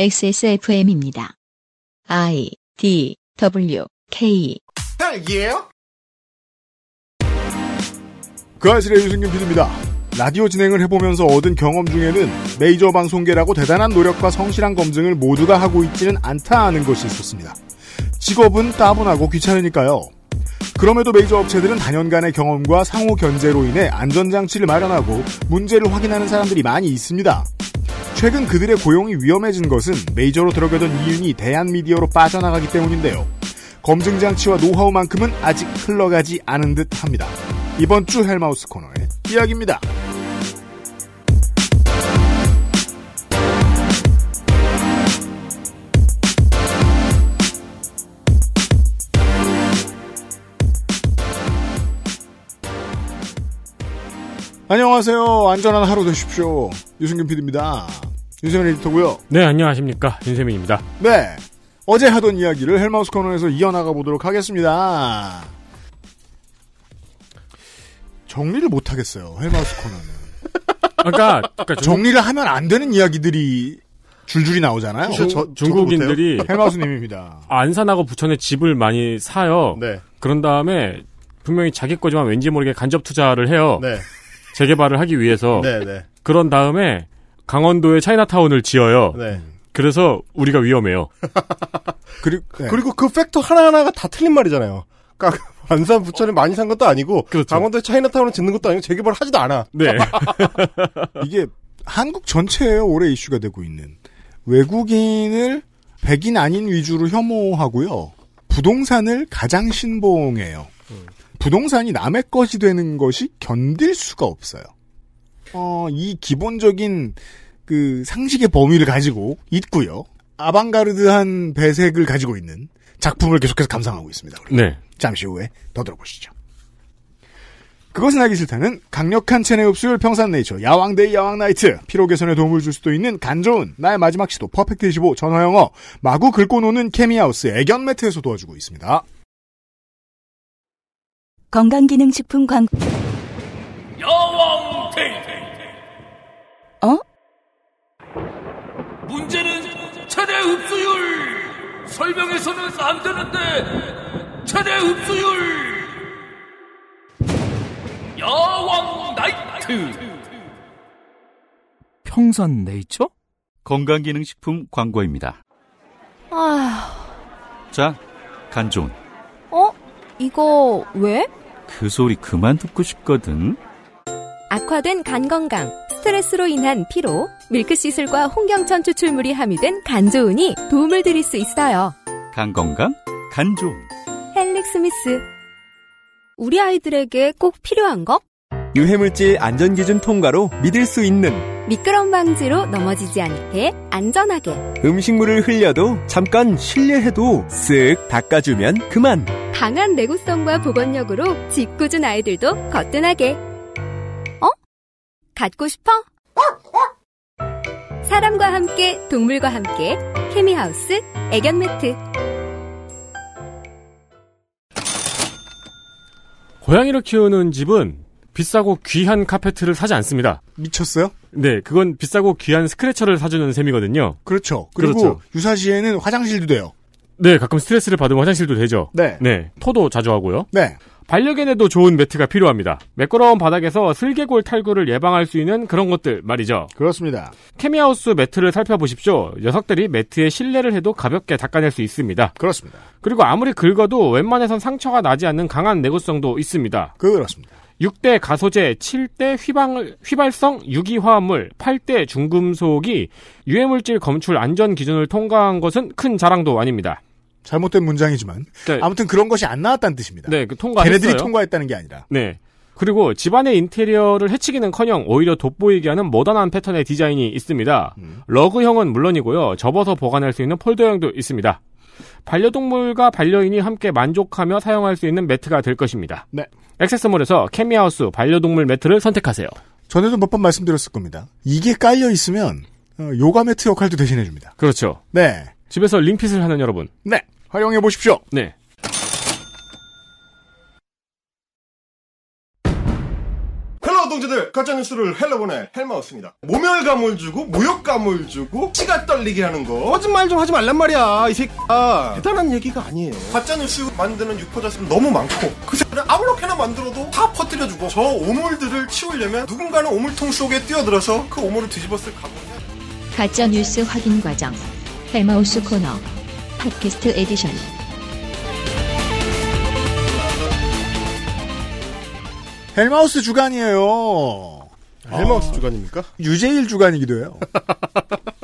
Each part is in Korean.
XSFM입니다. I D W K 딸기예요? 그 아실의 유승균 PD입니다. 라디오 진행을 해보면서 얻은 경험 중에는 메이저 방송계라고 대단한 노력과 성실한 검증을 모두가 하고 있지는 않다는 것이 있었습니다. 직업은 따분하고 귀찮으니까요. 그럼에도 메이저 업체들은 단연간의 경험과 상호 견제로 인해 안전장치를 마련하고 문제를 확인하는 사람들이 많이 있습니다. 최근 그들의 고용이 위험해진 것은 메이저로 들어가던 이윤이 대한 미디어로 빠져나가기 때문인데요. 검증 장치와 노하우만큼은 아직 흘러가지 않은 듯 합니다. 이번 주 헬마우스 코너의 이야기입니다. 안녕하세요. 안전한 하루 되십시오. 유승균 PD입니다. 윤세민 에디터고요. 네, 안녕하십니까. 윤세민입니다. 네. 어제 하던 이야기를 헬마우스 코너에서 이어나가 보도록 하겠습니다. 정리를 못 하겠어요. 헬마우스 코너는. 아까, 중, 정리를 하면 안 되는 이야기들이 줄줄이 나오잖아요. 중- 중국인들이 헬마우스님입니다. 안산하고 부천에 집을 많이 사요. 네. 그런 다음에 분명히 자기 거지만 왠지 모르게 간접 투자를 해요. 네. 재개발을 하기 위해서. 네. 네. 그런 다음에 강원도에 차이나타운을 지어요. 네. 그래서 우리가 위험해요. 그리고, 네. 그리고 그 팩터 하나하나가 다 틀린 말이잖아요. 그러니까 안산 부천에 많이 산 것도 아니고 그렇죠. 강원도에 차이나타운을 짓는 것도 아니고 재개발 하지도 않아. 네. 이게 한국 전체에 올해 이슈가 되고 있는 외국인을 백인 아닌 위주로 혐오하고요. 부동산을 가장 신봉해요. 부동산이 남의 것이 되는 것이 견딜 수가 없어요. 어, 이 기본적인 그 상식의 범위를 가지고 있고요. 아방가르드한 배색을 가지고 있는 작품을 계속해서 감상하고 있습니다. 우리. 네. 잠시 후에 더 들어보시죠. 그것은 알기 싫다는 강력한 체내 흡수율 평산네이처 야왕데이 야왕나이트 피로 개선에 도움을 줄 수도 있는 간 좋은 나의 마지막 시도 퍼펙트 25 전화영어 마구 긁고 노는 케미하우스 애견 매트에서 도와주고 있습니다. 건강기능식품 광 여왕 데이트 어? 문제는 최대 흡수율 설명해서는 안 되는데 최대 흡수율 여왕 나이트 평산 네이처? 건강기능식품 광고입니다. 아, 자, 간존. 어? 이거 왜? 그 소리 그만 듣고 싶거든. 악화된 간 건강, 스트레스로 인한 피로, milk thistle과 홍경천 추출물이 함유된 간 좋은이 도움을 드릴 수 있어요. 간 건강, 간존. 헬릭스미스. 우리 아이들에게 꼭 필요한 거? 유해물질 안전기준 통과로 믿을 수 있는 미끄럼 방지로 넘어지지 않게 안전하게. 음식물을 흘려도 잠깐 실례해도 쓱 닦아주면 그만. 강한 내구성과 보건력으로 짓궂은 아이들도 거뜬하게. 어? 갖고 싶어? 사람과 함께, 동물과 함께, 케미하우스 애견 매트. 고양이를 키우는 집은 비싸고 귀한 카페트를 사지 않습니다. 미쳤어요? 네, 그건 비싸고 귀한 스크래처를 사주는 셈이거든요. 그렇죠. 그리고 그렇죠. 유사시에는 화장실도 돼요. 네, 가끔 스트레스를 받으면 화장실도 되죠. 네. 네, 토도 자주 하고요. 네. 반려견에도 좋은 매트가 필요합니다. 매끄러운 바닥에서 슬개골 탈구를 예방할 수 있는 그런 것들 말이죠. 그렇습니다. 케미하우스 매트를 살펴보십시오. 녀석들이 매트에 실내를 해도 가볍게 닦아낼 수 있습니다. 그렇습니다. 그리고 아무리 긁어도 웬만해선 상처가 나지 않는 강한 내구성도 있습니다. 그렇습니다. 6대 가소제, 7대 휘방, 휘발성 유기화합물, 8대 중금속이 유해물질 검출 안전 기준을 통과한 것은 큰 자랑도 아닙니다. 잘못된 문장이지만 네, 아무튼 그런 것이 안 나왔다는 뜻입니다. 네, 그 통과했어요. 걔네들이 통과했다는 게 아니라. 네. 그리고 집안의 인테리어를 해치기는커녕 오히려 돋보이게 하는 모던한 패턴의 디자인이 있습니다. 음. 러그형은 물론이고요. 접어서 보관할 수 있는 폴더형도 있습니다. 반려동물과 반려인이 함께 만족하며 사용할 수 있는 매트가 될 것입니다. 네. 액세스몰에서 케미하우스 반려동물 매트를 선택하세요. 전에도 몇 번 말씀드렸을 겁니다. 이게 깔려 있으면 어, 요가 매트 역할도 대신해 줍니다. 그렇죠. 네. 집에서 링핏을 하는 여러분. 네. 활용해 보십시오. 네. 헬로 노동자들 가짜뉴스를 hell로 보내 헬마우스입니다. 모멸감을 주고 모욕감을 주고 치가 떨리게 하는 거 거짓말 좀 하지 말란 말이야 이 새끼야 대단한 얘기가 아니에요. 가짜뉴스 만드는 유포자 수는 너무 많고 그 새끼를 아무렇게나 만들어도 다 퍼뜨려주고 저 오물들을 치우려면 누군가는 오물통 속에 뛰어들어서 그 오물을 뒤집어쓸 각오냐 가짜 뉴스 확인 과정. 헬마우스 코너. 팟캐스트 에디션. 헬마우스 주간이에요. 헬마우스 주간입니까? 유재일 주간이기도 해요.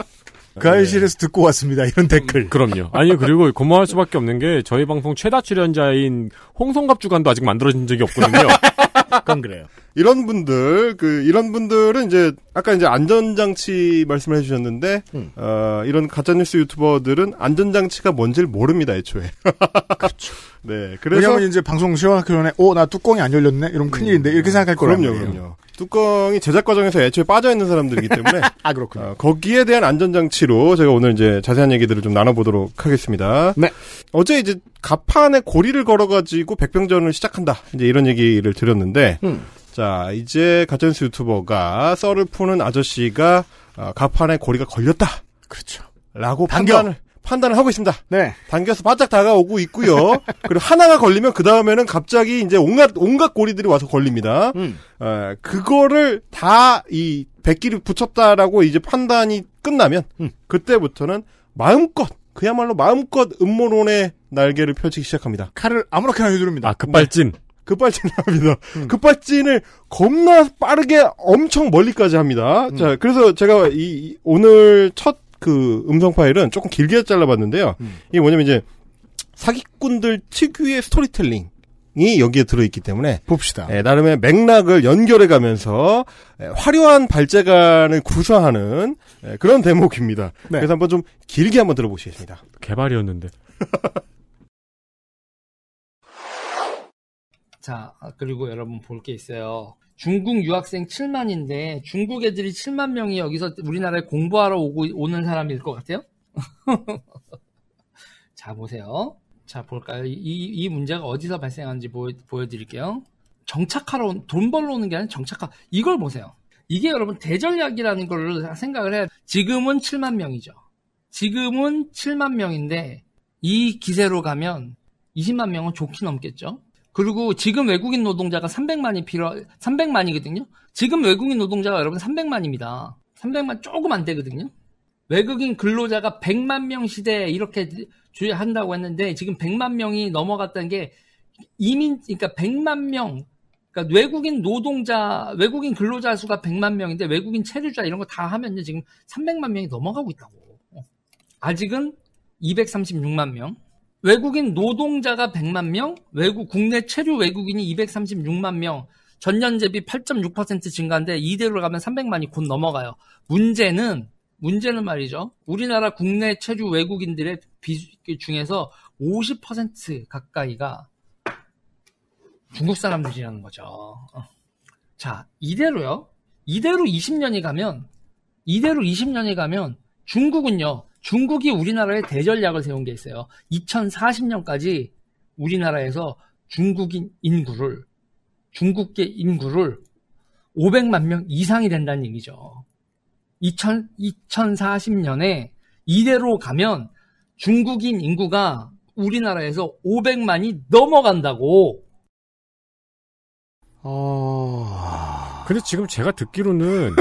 그 알실에서 듣고 왔습니다. 이런 댓글. 그럼요. 아니 그리고 고마울 수밖에 없는 게 저희 방송 최다 출연자인 홍성갑 주간도 아직 만들어진 적이 없거든요. 그건 그래요. 이런 분들, 그, 이런 분들은 이제, 아까 이제 안전장치 말씀을 해주셨는데, 음. 어, 이런 가짜뉴스 유튜버들은 안전장치가 뭔지를 모릅니다, 애초에. 그렇죠. 네, 그래서. 왜냐면 이제 방송 시작하기 전에, 어, 나 뚜껑이 안 열렸네? 이러면 큰일인데, 이렇게 생각할 거란 그럼요. 그럼요. 뚜껑이 제작 과정에서 애초에 빠져 있는 사람들이기 때문에 아, 그렇군요. 어, 거기에 대한 안전 장치로 제가 오늘 이제 자세한 얘기들을 좀 나눠보도록 하겠습니다. 네. 어제 이제 가판에 고리를 걸어가지고 백병전을 시작한다. 이제 이런 얘기를 드렸는데, 음. 자 이제 가짜뉴스 유튜버가 썰을 푸는 아저씨가 어, 가판에 고리가 걸렸다. 그렇죠. 라고 당겨. 판단을 판단을 하고 있습니다. 네. 당겨서 바짝 다가오고 있고요. 그리고 하나가 걸리면 그 다음에는 갑자기 이제 온갖 온갖 고리들이 와서 걸립니다. 음. 어, 그거를 다 이 백기를 붙였다라고 이제 판단이 끝나면 음. 그때부터는 마음껏 그야말로 마음껏 음모론의 날개를 펼치기 시작합니다. 칼을 아무렇게나 휘두릅니다. 아 급발진. 급발진을 합니다. 음. 급발진을 겁나 빠르게 엄청 멀리까지 합니다. 음. 자, 그래서 제가 이, 이- 오늘 첫 그 음성 파일은 조금 길게 잘라봤는데요. 음. 이게 뭐냐면 이제 사기꾼들 특유의 스토리텔링 이 여기에 들어있기 때문에 봅시다. 예, 나름의 맥락을 연결해 가면서 예, 화려한 발재간을 구사하는 예, 그런 대목입니다. 네. 그래서 한번 좀 길게 한번 들어보시겠습니다. 개발이었는데. 자, 아, 그리고 여러분 볼 게 있어요. 중국 유학생 7만인데 중국 애들이 7만 명이 여기서 우리나라에 공부하러 오고 오는 사람일 것 같아요? 자, 보세요. 자, 볼까요? 이, 이 문제가 어디서 발생한지 보여, 보여드릴게요. 정착하러, 온- 돈 벌러 오는 게 아니라 정착하, 이걸 보세요. 이게 여러분 대전략이라는 걸 생각을 해야 지금은 7만 명이죠. 지금은 7만 명인데 이 기세로 가면 20만 명은 좋게 넘겠죠. 그리고 지금 외국인 노동자가 300만이 필요, 300만이거든요. 지금 외국인 노동자가 여러분 300만입니다. 300만 조금 안 되거든요. 외국인 근로자가 100만 명 시대에 이렇게 주의한다고 했는데 지금 100만 명이 넘어갔다는 게 이민, 그러니까 100만 명, 그러니까 외국인 노동자, 외국인 근로자 수가 100만 명인데 외국인 체류자 이런 거 다 하면요 지금 300만 명이 넘어가고 있다고. 아직은 236만 명. 외국인 노동자가 100만 명, 외국 국내 체류 외국인이 236만 명. 전년 대비 8.6% 증가인데 이대로 가면 300만이 곧 넘어가요. 문제는 문제는 말이죠. 우리나라 국내 체류 외국인들의 비 중에서 50% 가까이가 중국 사람들이라는 거죠. 어. 자, 이대로요. 이대로 20년이 가면 이대로 20년이 가면 중국은요. 중국이 우리나라에 대전략을 세운 게 있어요. 2040년까지 우리나라에서 중국인 인구를 중국계 인구를 500만 명 이상이 된다는 얘기죠. 2000, 2040년에 이대로 가면 중국인 인구가 우리나라에서 500만이 넘어간다고. 어... 근데 지금 제가 듣기로는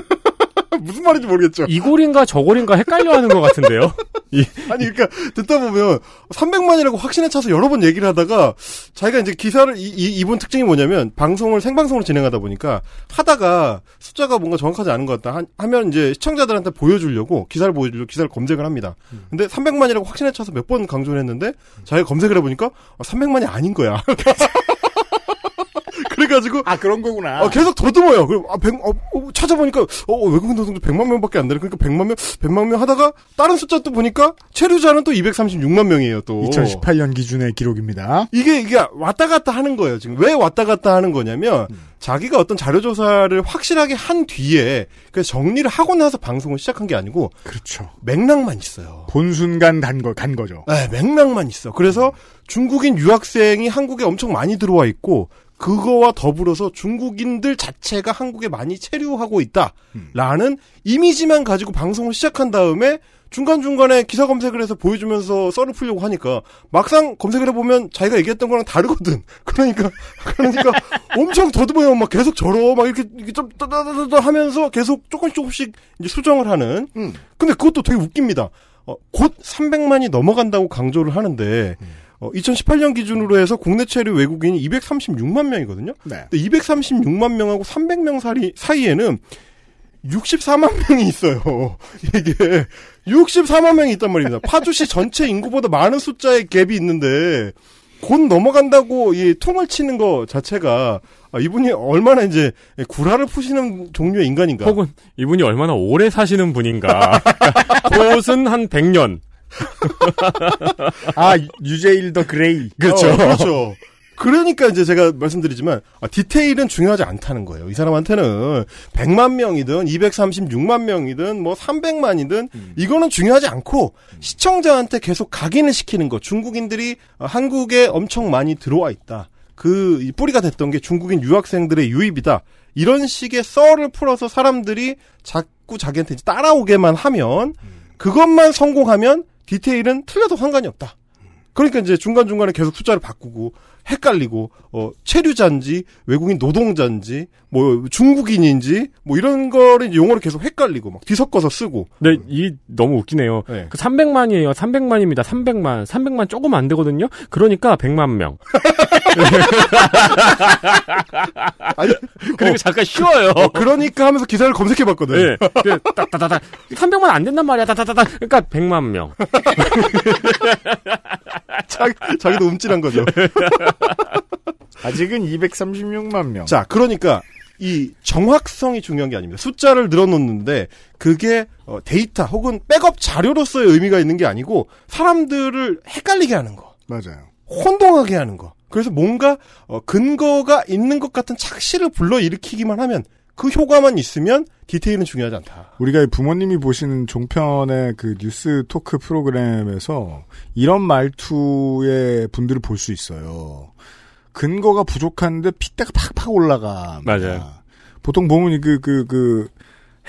무슨 말인지 모르겠죠. 이골인가 저골인가 헷갈려하는 것 같은데요. 아니 그러니까 듣다 보면 300만이라고 확신에 차서 여러 번 얘기를 하다가 자기가 이제 기사를 이, 이 이분 특징이 뭐냐면 방송을 생방송으로 진행하다 보니까 하다가 숫자가 뭔가 정확하지 않은 것 같다 하- 하면 이제 시청자들한테 보여주려고 기사를 보여주려고 기사를 검색을 합니다. 근데 300만이라고 확신에 차서 몇 번 강조를 했는데 자기가 검색을 해보니까 300만이 아닌 거야. 그래가지고 아 그런 거구나. 어, 계속 더듬어요. 그럼 아, 100, 어, 어, 찾아보니까 어, 외국인 노동자 100만 명밖에 안 되네. 그러니까 100만 명, 100만 명 하다가 다른 숫자 또 보니까 체류자는 또 236만 명이에요. 또 2018년 기준의 기록입니다. 이게 이게 왔다 갔다 하는 거예요. 지금 왜 왔다 갔다 하는 거냐면 자기가 어떤 자료 조사를 확실하게 한 뒤에 그래서 정리를 하고 나서 방송을 시작한 게 아니고 그렇죠. 맥락만 있어요. 본 순간 간 거, 간 거죠. 네, 맥락만 있어. 그래서 중국인 유학생이 한국에 엄청 많이 들어와 있고 그거와 더불어서 중국인들 자체가 한국에 많이 체류하고 있다라는 이미지만 가지고 방송을 시작한 다음에 중간중간에 기사 검색을 해서 보여주면서 썰을 풀려고 하니까 막상 검색을 해보면 자기가 얘기했던 거랑 다르거든. 그러니까 그러니까 엄청 더듬어요. 막 계속 절어. 막 이렇게, 이렇게 좀 따다다다 하면서 계속 조금씩 조금씩 이제 수정을 하는. 근데 그것도 되게 웃깁니다. 어, 곧 300만이 넘어간다고 강조를 하는데 어, 2018년 기준으로 해서 국내 체류 외국인이 236만 명이거든요. 네. 근데 236만 명하고 300명 사이, 사이에는 64만 명이 있어요. 이게 64만 명이 있단 말입니다. 파주시 전체 인구보다 많은 숫자의 갭이 있는데 곧 넘어간다고 이 통을 치는 거 자체가 아, 이분이 얼마나 이제 구라를 푸시는 종류의 인간인가. 혹은 이분이 얼마나 오래 사시는 분인가. 곳은 한 100년. 아, 유제일 더 그레이. 그렇죠. 어, 그렇죠. 그러니까 이제 제가 말씀드리지만 아, 디테일은 중요하지 않다는 거예요. 이 사람한테는 100만 명이든 236만 명이든 뭐 300만이든 이거는 중요하지 않고 시청자한테 계속 각인을 시키는 거. 중국인들이 어, 한국에 엄청 많이 들어와 있다. 그이 뿌리가 됐던 게 중국인 유학생들의 유입이다. 이런 식의 썰을 풀어서 사람들이 자꾸 자기한테 이제 따라오게만 하면 그것만 성공하면 디테일은 틀려도 상관이 없다. 그러니까 이제 중간중간에 계속 숫자를 바꾸고 헷갈리고 어 체류자인지 외국인 노동자인지 뭐 중국인인지 뭐 이런 거를 이제 용어를 계속 헷갈리고 막 뒤섞어서 쓰고 근데 이 너무 웃기네요. 네. 그 300만이에요. 300만입니다. 300만. 300만 조금 안 되거든요. 그러니까 100만 명. 아니 그리고 잠깐 쉬워요. 어, 그러니까 하면서 기사를 검색해 봤거든. 네. 그 따따따따 300만 안 된단 말이야. 따따따따. 그러니까 100만 명. 자기, 자기도 움찔한 거죠. 아직은 236만 명. 자, 그러니까 이 정확성이 중요한 게 아닙니다. 숫자를 늘어놓는데 그게 어, 데이터 혹은 백업 자료로서의 의미가 있는 게 아니고 사람들을 헷갈리게 하는 거, 맞아요. 혼동하게 하는 거. 그래서 뭔가 어, 근거가 있는 것 같은 착시를 불러일으키기만 하면 그 효과만 있으면 디테일은 중요하지 않다. 우리가 부모님이 보시는 종편의 그 뉴스 토크 프로그램에서 이런 말투의 분들을 볼 수 있어요. 근거가 부족한데 핏대가 팍팍 올라가. 맞아요. 보통 보면 그, 그, 그,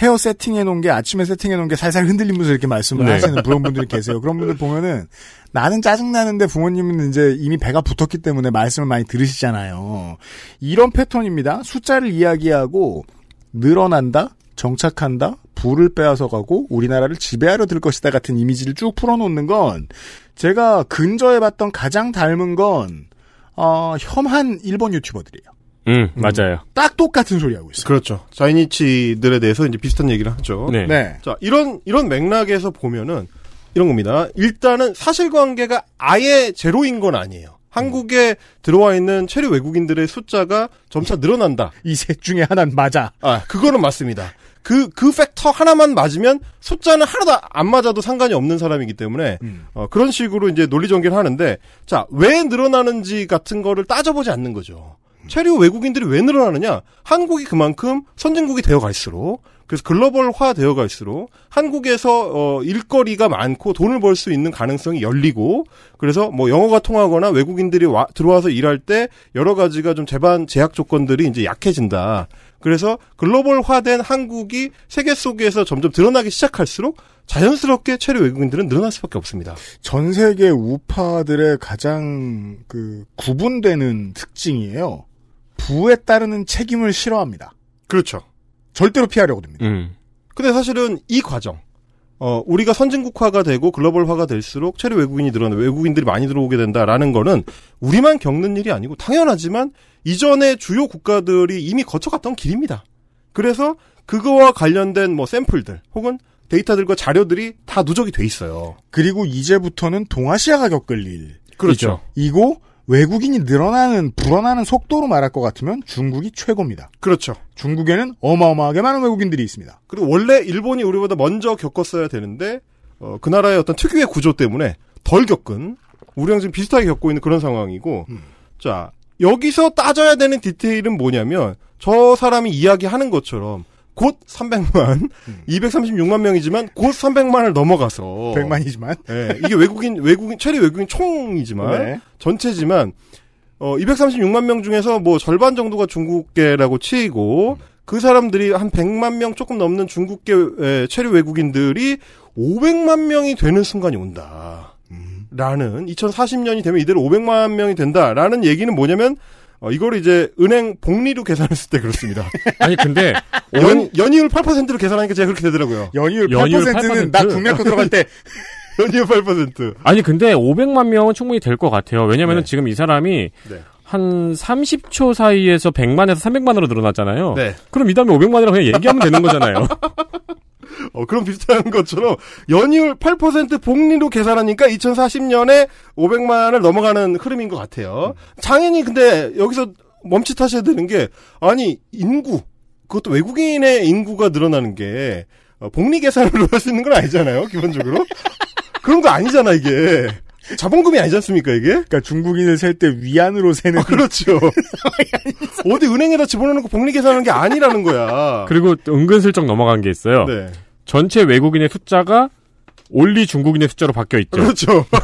헤어 세팅해 놓은 게 아침에 세팅해 놓은 게 살살 흔들리면서 이렇게 말씀을 네. 하시는 그런 분들이 계세요. 그런 분들 보면은 나는 짜증나는데 부모님은 이제 이미 배가 붙었기 때문에 말씀을 많이 들으시잖아요. 이런 패턴입니다. 숫자를 이야기하고 늘어난다, 정착한다, 불을 빼앗아 가고 우리나라를 지배하려 들 것이다 같은 이미지를 쭉 풀어놓는 건 제가 근저에 봤던 가장 닮은 건 어, 혐한 일본 유튜버들이에요. 음, 맞아요. 딱 똑같은 소리 하고 있어요. 그렇죠. 자이니치들에 대해서 이제 비슷한 얘기를 하죠. 네. 네. 자, 이런, 이런 맥락에서 보면은 이런 겁니다. 일단은 사실관계가 아예 제로인 건 아니에요. 한국에 들어와 있는 체류 외국인들의 숫자가 점차 늘어난다. 이 셋 중에 하나는 맞아. 아, 그거는 맞습니다. 그, 그 팩터 하나만 맞으면 숫자는 하나도 안 맞아도 상관이 없는 사람이기 때문에, 어, 그런 식으로 이제 논리 전개를 하는데, 자, 왜 늘어나는지 같은 거를 따져보지 않는 거죠. 체류 외국인들이 왜 늘어나느냐? 한국이 그만큼 선진국이 되어 갈수록, 그래서 글로벌화 되어 갈수록, 한국에서, 어, 일거리가 많고 돈을 벌 수 있는 가능성이 열리고, 그래서 뭐 영어가 통하거나 외국인들이 와, 들어와서 일할 때 여러 가지가 좀 제반, 제약 조건들이 이제 약해진다. 그래서 글로벌화된 한국이 세계 속에서 점점 드러나기 시작할수록 자연스럽게 체류 외국인들은 늘어날 수밖에 없습니다. 전 세계 우파들의 가장 그 구분되는 특징이에요. 부에 따르는 책임을 싫어합니다. 그렇죠. 절대로 피하려고 듭니다. 음. 근데 사실은 이 과정, 어, 우리가 선진국화가 되고 글로벌화가 될수록 체류 외국인이 늘어나 외국인들이 많이 들어오게 된다라는 거는 우리만 겪는 일이 아니고 당연하지만 이전의 주요 국가들이 이미 거쳐갔던 길입니다. 그래서 그거와 관련된 뭐 샘플들 혹은 데이터들과 자료들이 다 누적이 돼 있어요. 그리고 이제부터는 동아시아가 겪을 일. 그렇죠. 이고 외국인이 늘어나는 불어나는 속도로 말할 것 같으면 중국이 최고입니다. 그렇죠. 중국에는 어마어마하게 많은 외국인들이 있습니다. 그리고 원래 일본이 우리보다 먼저 겪었어야 되는데 어, 그 나라의 어떤 특유의 구조 때문에 덜 겪은 우리랑 지금 비슷하게 겪고 있는 그런 상황이고 자 여기서 따져야 되는 디테일은 뭐냐면 저 사람이 이야기하는 것처럼 곧 300만, 236만 명이지만 곧 300만을 넘어가서. 100만이지만? 예, 이게 외국인 외국인 체류 외국인 총이지만 네. 전체지만 어, 236만 명 중에서 뭐 절반 정도가 중국계라고 치이고 그 사람들이 한 100만 명 조금 넘는 중국계 에, 체류 외국인들이 500만 명이 되는 순간이 온다. 라는 2040년이 되면 이대로 500만 명이 된다라는 얘기는 뭐냐면 어, 이걸 이제 은행 복리로 계산했을 때 그렇습니다. 아니 근데 연, 연이율 8%로 계산하니까 제가 그렇게 되더라고요. 연이율 연이율 8%는 나 8%. 국민학교 들어갈 때 연이율 8%. 아니 근데 500만 명은 충분히 될 것 같아요. 왜냐면은 네. 지금 이 사람이 네. 한 30초 사이에서 100만에서 300만으로 늘어났잖아요. 네. 그럼 이 다음에 500만이라고 그냥 얘기하면 되는 거잖아요. 어, 그럼 비슷한 것처럼 연이율 8% 복리로 계산하니까 2040년에 500만을 넘어가는 흐름인 것 같아요. 당연히 근데 여기서 멈칫하셔야 되는 게 아니 인구 그것도 외국인의 인구가 늘어나는 게 어, 복리 계산으로 할 수 있는 건 아니잖아요. 기본적으로 그런 거 아니잖아 이게 자본금이 아니지 않습니까 이게? 그러니까 중국인을 셀 때 위안으로 세는 그렇죠. 어디 은행에다 집어넣는 거 복리 계산하는 게 아니라는 거야. 그리고 또 은근슬쩍 넘어간 게 있어요. 네. 전체 외국인의 숫자가 올리 중국인의 숫자로 바뀌어 있죠. 그렇죠.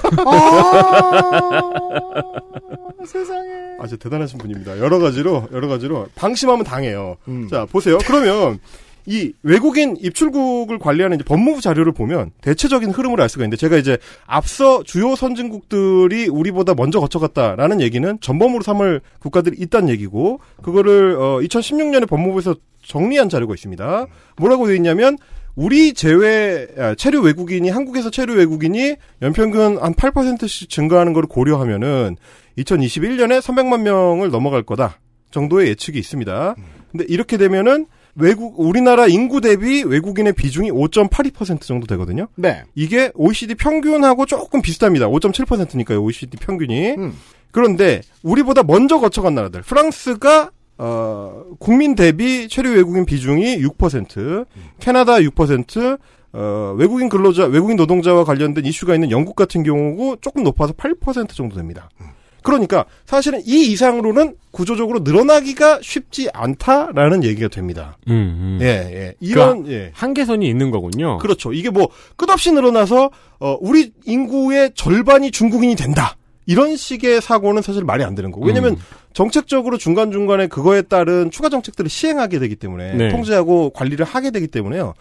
세상에. 아, 진짜 대단하신 분입니다. 여러 가지로, 여러 가지로, 방심하면 당해요. 음. 자, 보세요. 그러면, 이 외국인 입출국을 관리하는 이제 법무부 자료를 보면 대체적인 흐름을 알 수가 있는데 제가 이제 앞서 주요 선진국들이 우리보다 먼저 거쳐갔다라는 얘기는 전범으로 삼을 국가들이 있다는 얘기고 그거를 어 2016년에 법무부에서 정리한 자료가 있습니다. 뭐라고 되어 있냐면 우리 제외 아, 체류 외국인이 한국에서 체류 외국인이 연평균 한 8%씩 증가하는 걸 고려하면은 2021년에 300만 명을 넘어갈 거다 정도의 예측이 있습니다. 근데 이렇게 되면은 외국 우리나라 인구 대비 외국인의 비중이 5.82% 정도 되거든요. 네. 이게 OECD 평균하고 조금 비슷합니다. 5.7%니까요. OECD 평균이. 음. 그런데 우리보다 먼저 거쳐간 나라들. 프랑스가 어, 국민 대비 체류 외국인 비중이 6%, 캐나다 6%, 어, 외국인 근로자, 외국인 노동자와 관련된 이슈가 있는 영국 같은 경우고 조금 높아서 8% 정도 됩니다. 그러니까 사실은 이 이상으로는 구조적으로 늘어나기가 쉽지 않다라는 얘기가 됩니다. 음, 음. 예, 예. 이런, 예. 한계선이 있는 거군요. 그렇죠. 이게 뭐 끝없이 늘어나서 어 우리 인구의 절반이 중국인이 된다. 이런 식의 사고는 사실 말이 안 되는 거고. 왜냐면 음. 정책적으로 중간중간에 그거에 따른 추가 정책들을 시행하게 되기 때문에 네. 통제하고 관리를 하게 되기 때문에요.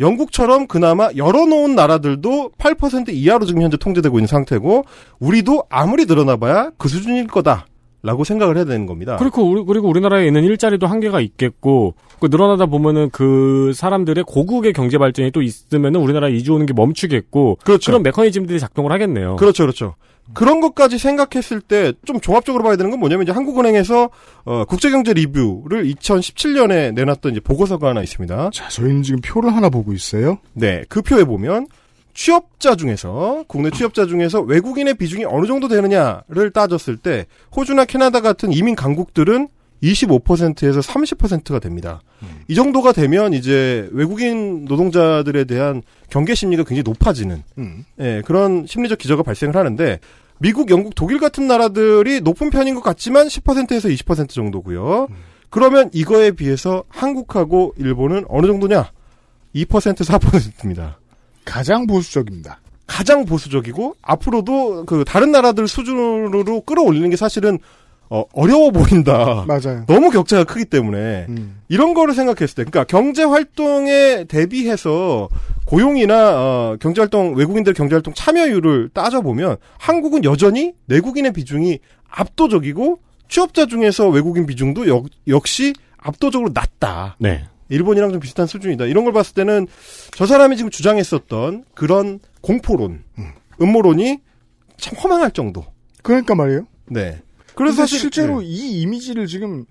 영국처럼 그나마 열어놓은 나라들도 8% 이하로 지금 현재 통제되고 있는 상태고 우리도 아무리 늘어나봐야 그 수준일 거다 라고 생각을 해야 되는 겁니다. 그리고 우리, 그리고 우리나라에 있는 일자리도 한계가 있겠고 그 늘어나다 보면은 그 사람들의 고국의 경제 발전이 또 있으면은 우리나라 이주 오는 게 멈추겠고 그렇죠. 런 메커니즘들이 작동을 하겠네요. 그렇죠, 그렇죠. 그런 것까지 생각했을 때 좀 종합적으로 봐야 되는 건 뭐냐면 이제 한국은행에서 어, 국제경제 리뷰를 2017년에 내놨던 이제 보고서가 하나 있습니다. 자, 저희는 지금 표를 하나 보고 있어요. 네, 그 표에 보면 취업자 중에서 국내 취업자 중에서 외국인의 비중이 어느 정도 되느냐를 따졌을 때 호주나 캐나다 같은 이민 강국들은 25%에서 30%가 됩니다. 이 정도가 되면 이제 외국인 노동자들에 대한 경계 심리가 굉장히 높아지는 음. 예, 그런 심리적 기저가 발생을 하는데 미국, 영국, 독일 같은 나라들이 높은 편인 것 같지만 10%에서 20% 정도고요. 그러면 이거에 비해서 한국하고 일본은 어느 정도냐? 2% 4%입니다. 가장 보수적입니다. 가장 보수적이고 앞으로도 그 다른 나라들 수준으로 끌어올리는 게 사실은 어, 어려워 보인다. 맞아요. 너무 격차가 크기 때문에 음. 이런 거를 생각했을 때, 그러니까 경제 활동에 대비해서 고용이나 어, 경제 활동 외국인들 경제 활동 참여율을 따져 보면 한국은 여전히 내국인의 비중이 압도적이고 취업자 중에서 외국인 비중도 역, 역시 압도적으로 낮다. 네. 일본이랑 좀 비슷한 수준이다. 이런 걸 봤을 때는 저 사람이 지금 주장했었던 그런 공포론, 음모론이 참 허망할 정도. 그러니까 말이에요. 네. 그래서 사실- 실제로 네. 이 이미지를 지금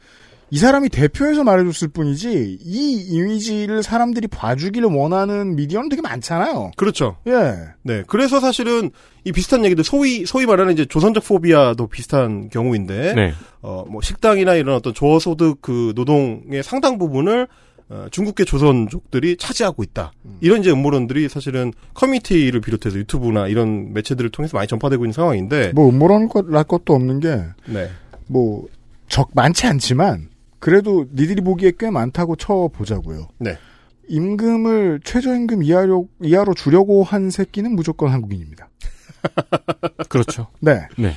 이 사람이 대표해서 말해줬을 뿐이지 이 이미지를 사람들이 봐주기를 원하는 미디어는 되게 많잖아요. 그렇죠. 예. 네. 그래서 사실은 이 비슷한 얘기들 소위 소위 말하는 이제 조선적 포비아도 비슷한 경우인데 네. 어뭐 식당이나 이런 어떤 저소득 그 노동의 상당 부분을 어, 중국계 조선족들이 차지하고 있다. 이런 이제 음모론들이 사실은 커뮤니티를 비롯해서 유튜브나 이런 매체들을 통해서 많이 전파되고 있는 상황인데 뭐 음모론 날 것도 없는 게 네. 뭐적 많지 않지만 그래도 니들이 보기에 꽤 많다고 쳐 보자고요. 네. 임금을 최저임금 이하로 이하로 주려고 한 새끼는 무조건 한국인입니다. 그렇죠. 네. 네.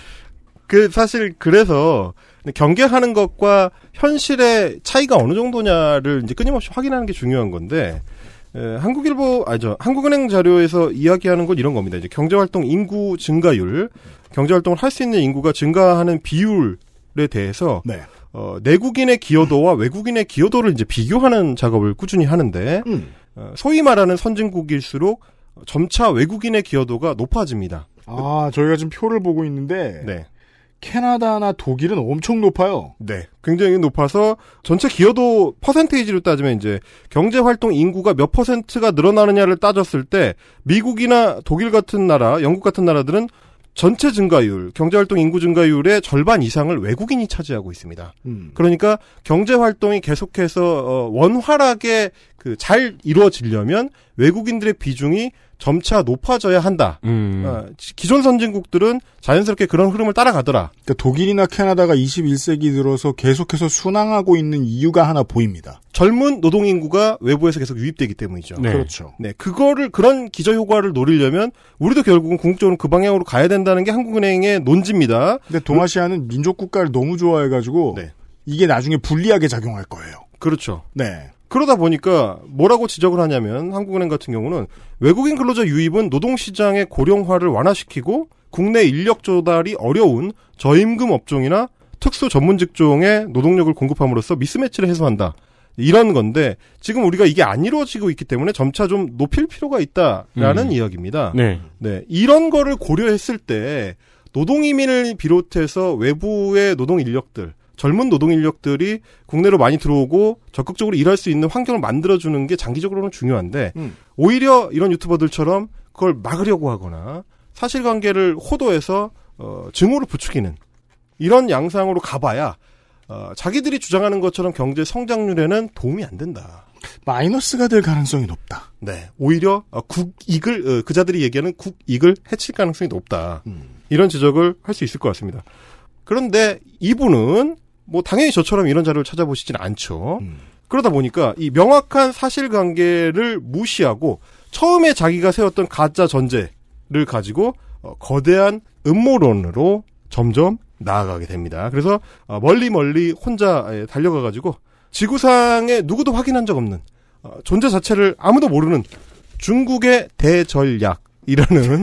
그 사실 그래서 경계하는 것과 현실의 차이가 어느 정도냐를 이제 끊임없이 확인하는 게 중요한 건데 에, 한국일보 아니죠 한국은행 자료에서 이야기하는 건 이런 겁니다. 이제 경제활동 인구 증가율, 경제활동을 할 수 있는 인구가 증가하는 비율에 대해서 네. 어, 내국인의 기여도와 외국인의 기여도를 이제 비교하는 작업을 꾸준히 하는데 음. 어, 소위 말하는 선진국일수록 점차 외국인의 기여도가 높아집니다. 아, 저희가 지금 표를 보고 있는데 네. 캐나다나 독일은 엄청 높아요. 네. 굉장히 높아서 전체 기여도 퍼센테이지로 따지면 이제 경제 활동 인구가 몇 퍼센트가 늘어나느냐를 따졌을 때 미국이나 독일 같은 나라, 영국 같은 나라들은 전체 증가율, 경제 활동 인구 증가율의 절반 이상을 외국인이 차지하고 있습니다. 음. 그러니까 경제 활동이 계속해서 어, 원활하게 그 잘 이루어지려면 외국인들의 비중이 점차 높아져야 한다. 음. 어, 기존 선진국들은 자연스럽게 그런 흐름을 따라가더라. 그러니까 독일이나 캐나다가 21세기 들어서 계속해서 순항하고 있는 이유가 하나 보입니다. 젊은 노동 인구가 외부에서 계속 유입되기 때문이죠. 네. 그렇죠. 네, 그거를 그런 기저 효과를 노리려면 우리도 결국은 궁극적으로 그 방향으로 가야 된다는 게 한국은행의 논지입니다. 근데 동아시아는 민족 국가를 너무 좋아해가지고 네. 이게 나중에 불리하게 작용할 거예요. 그렇죠. 네. 그러다 보니까 뭐라고 지적을 하냐면 한국은행 같은 경우는 외국인 근로자 유입은 노동시장의 고령화를 완화시키고 국내 인력 조달이 어려운 저임금 업종이나 특수 전문 직종에 노동력을 공급함으로써 미스매치를 해소한다. 이런 건데 지금 우리가 이게 안 이루어지고 있기 때문에 점차 좀 높일 필요가 있다라는 음. 이야기입니다. 네. 네, 이런 거를 고려했을 때 노동 이민을 비롯해서 외부의 노동 인력들, 젊은 노동 인력들이 국내로 많이 들어오고 적극적으로 일할 수 있는 환경을 만들어주는 게 장기적으로는 중요한데 음. 오히려 이런 유튜버들처럼 그걸 막으려고 하거나 사실관계를 호도해서 어, 증오를 부추기는 이런 양상으로 가봐야 어, 자기들이 주장하는 것처럼 경제 성장률에는 도움이 안 된다. 마이너스가 될 가능성이 높다. 네, 오히려 어, 국익을 어, 그자들이 얘기하는 국익을 해칠 가능성이 높다. 이런 지적을 할 수 있을 것 같습니다. 그런데 이분은 뭐 당연히 저처럼 이런 자료를 찾아보시진 않죠. 그러다 보니까 이 명확한 사실관계를 무시하고 처음에 자기가 세웠던 가짜 전제를 가지고 어, 거대한 음모론으로 점점 나아가게 됩니다. 그래서 어, 멀리 멀리 혼자 에, 달려가가지고 지구상에 누구도 확인한 적 없는 어, 존재 자체를 아무도 모르는 중국의 대전략이라는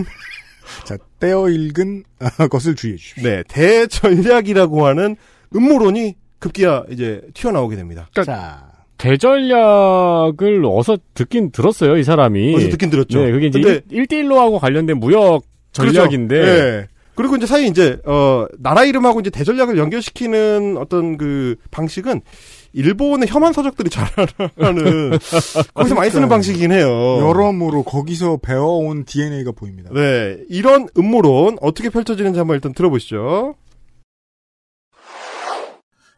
자, 떼어 읽은 것을 주의해 주십시오. 네 대전략이라고 하는 음모론이 급기야 이제 튀어나오게 됩니다. 자, 대전략을 어서 듣긴 들었어요, 이 사람이. 어디서 듣긴 들었죠. 네, 그게 이제 근데- 일 1대1로하고 관련된 무역 전략인데. 그렇죠. 네. 그리고 이제 사실 이제 어 나라 이름하고 이제 대전략을 연결시키는 어떤 그 방식은 일본의 혐한 서적들이 잘하는 거기서 많이 쓰는 방식이긴 해요. 여러모로 거기서 배워온 DNA가 보입니다. 네, 이런 음모론 어떻게 펼쳐지는지 한번 일단 들어보시죠.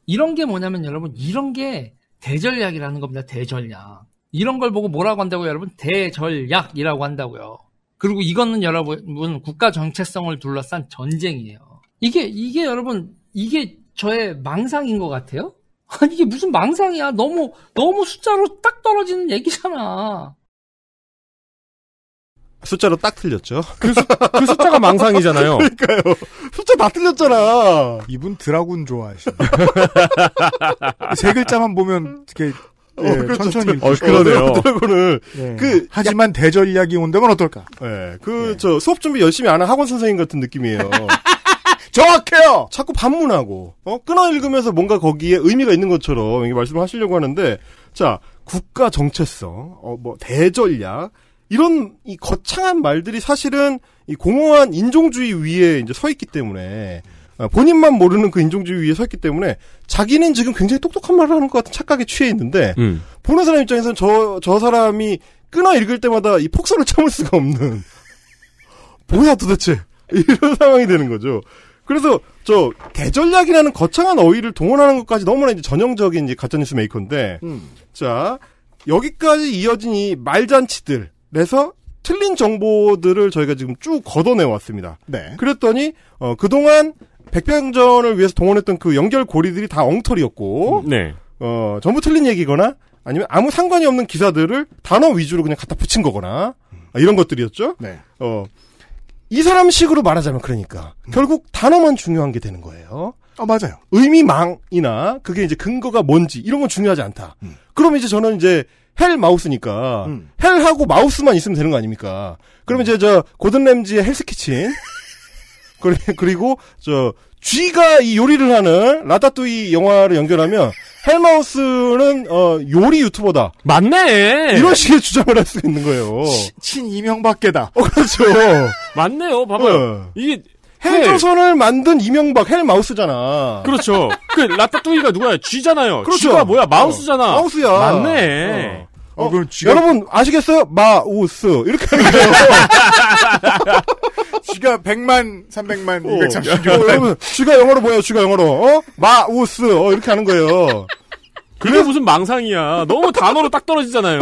이런 게 뭐냐면 여러분 이런 게 대전략이라는 겁니다. 대전략. 이런 걸 보고 뭐라고 한다고요, 여러분? 대전략이라고 한다고요. 그리고 이거는 여러분 국가 정체성을 둘러싼 전쟁이에요. 이게 이게 여러분 이게 저의 망상인 것 같아요. 이게 무슨 망상이야? 너무 너무 숫자로 딱 떨어지는 얘기잖아. 숫자로 딱 틀렸죠. 그, 수, 그 숫자가 망상이잖아요. 그러니까요. 숫자 다 틀렸잖아. 이분 드라군 좋아하시네. 세 글자만 보면 이렇게 예, 어, 그렇죠. 천천히 어. 그러네요. 드라곤을 예. 그 하지만 대전략이 온다면 어떨까? 예, 그, 저, 수업 준비 열심히 하는 학원 선생님 같은 느낌이에요. 정확해요. 자꾸 반문하고, 어, 끊어 읽으면서 뭔가 거기에 의미가 있는 것처럼 이렇게 말씀을 하시려고 하는데, 자, 국가 정체성, 어, 뭐, 대전략, 이런 이 거창한 말들이 사실은 이 공허한 인종주의 위에 이제 서 있기 때문에, 어, 본인만 모르는 그 인종주의 위에 서 있기 때문에, 자기는 지금 굉장히 똑똑한 말을 하는 것 같은 착각에 취해 있는데, 음. 보는 사람 입장에서는 저, 저 사람이 끊어 읽을 때마다 이 폭소를 참을 수가 없는. 뭐야 도대체. 이런 상황이 되는 거죠. 그래서 저 대전략이라는 거창한 어휘를 동원하는 것까지 너무나 이제 전형적인 이제 가짜뉴스 메이커인데 자 여기까지 이어진 이 말잔치들 에서 틀린 정보들을 저희가 지금 쭉 걷어내 왔습니다. 네. 그랬더니 어 그동안 백병전을 위해서 동원했던 그 연결 고리들이 다 엉터리였고 네. 어, 전부 틀린 얘기거나 아니면 아무 상관이 없는 기사들을 단어 위주로 그냥 갖다 붙인 거거나 아, 이런 것들이었죠. 네. 어, 이 사람식으로 말하자면 그러니까 결국 단어만 중요한 게 되는 거예요. 어, 맞아요. 의미망이나 그게 이제 근거가 뭔지 이런 건 중요하지 않다. 음. 그러면 이제 저는 이제 헬마우스니까 음. hell하고 마우스만 있으면 되는 거 아닙니까? 그러면 이제 저 고든 램지의 헬스 키친 그리- 그리고 저 쥐가 이 요리를 하는 라따뚜이 영화를 연결하면 헬마우스는 어 요리 유튜버다. 맞네. 이런 식의 주장을 할 수 있는 거예요. 친 이명박계다. 어, 그렇죠. 맞네요. 봐봐요. 어. 이게 헬조선을 만든 이명박 헬마우스잖아. 그렇죠. 그 라따뚜이가 누구야? 쥐잖아요. 그렇죠. 쥐가 뭐야? 마우스잖아. 어, 마우스야. 맞네. 어, 그럼 쥐가, 여러분 아시겠어요? 마우스 이렇게 하는 거예요. 쥐가 100만, 300만, 어, 236만. 어, 여러분 쥐가 영어로 뭐예요? 쥐가 영어로 어? 마우스 어, 이렇게 하는 거예요. 그게 무슨 망상이야. 너무 단어로 딱 떨어지잖아요.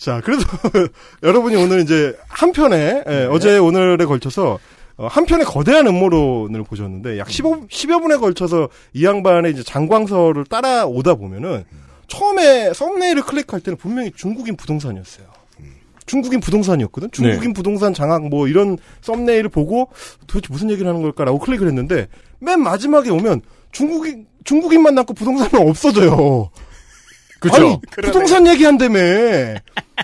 자, 그래서 여러분이 오늘 이제 한 편에 예, 어제 오늘에 걸쳐서 어, 한 편의 거대한 음모론을 보셨는데 약 15, 10여 분에 걸쳐서 이 양반의 이제 장광설을 따라오다 보면은 처음에 썸네일을 클릭할 때는 분명히 중국인 부동산이었어요. 중국인 부동산이었거든. 중국인 부동산 장악 뭐 이런 썸네일을 보고 도대체 무슨 얘기를 하는 걸까라고 클릭을 했는데 맨 마지막에 오면 중국인 중국인만 남고 부동산은 없어져요. 아니, 부동산 얘기한다며.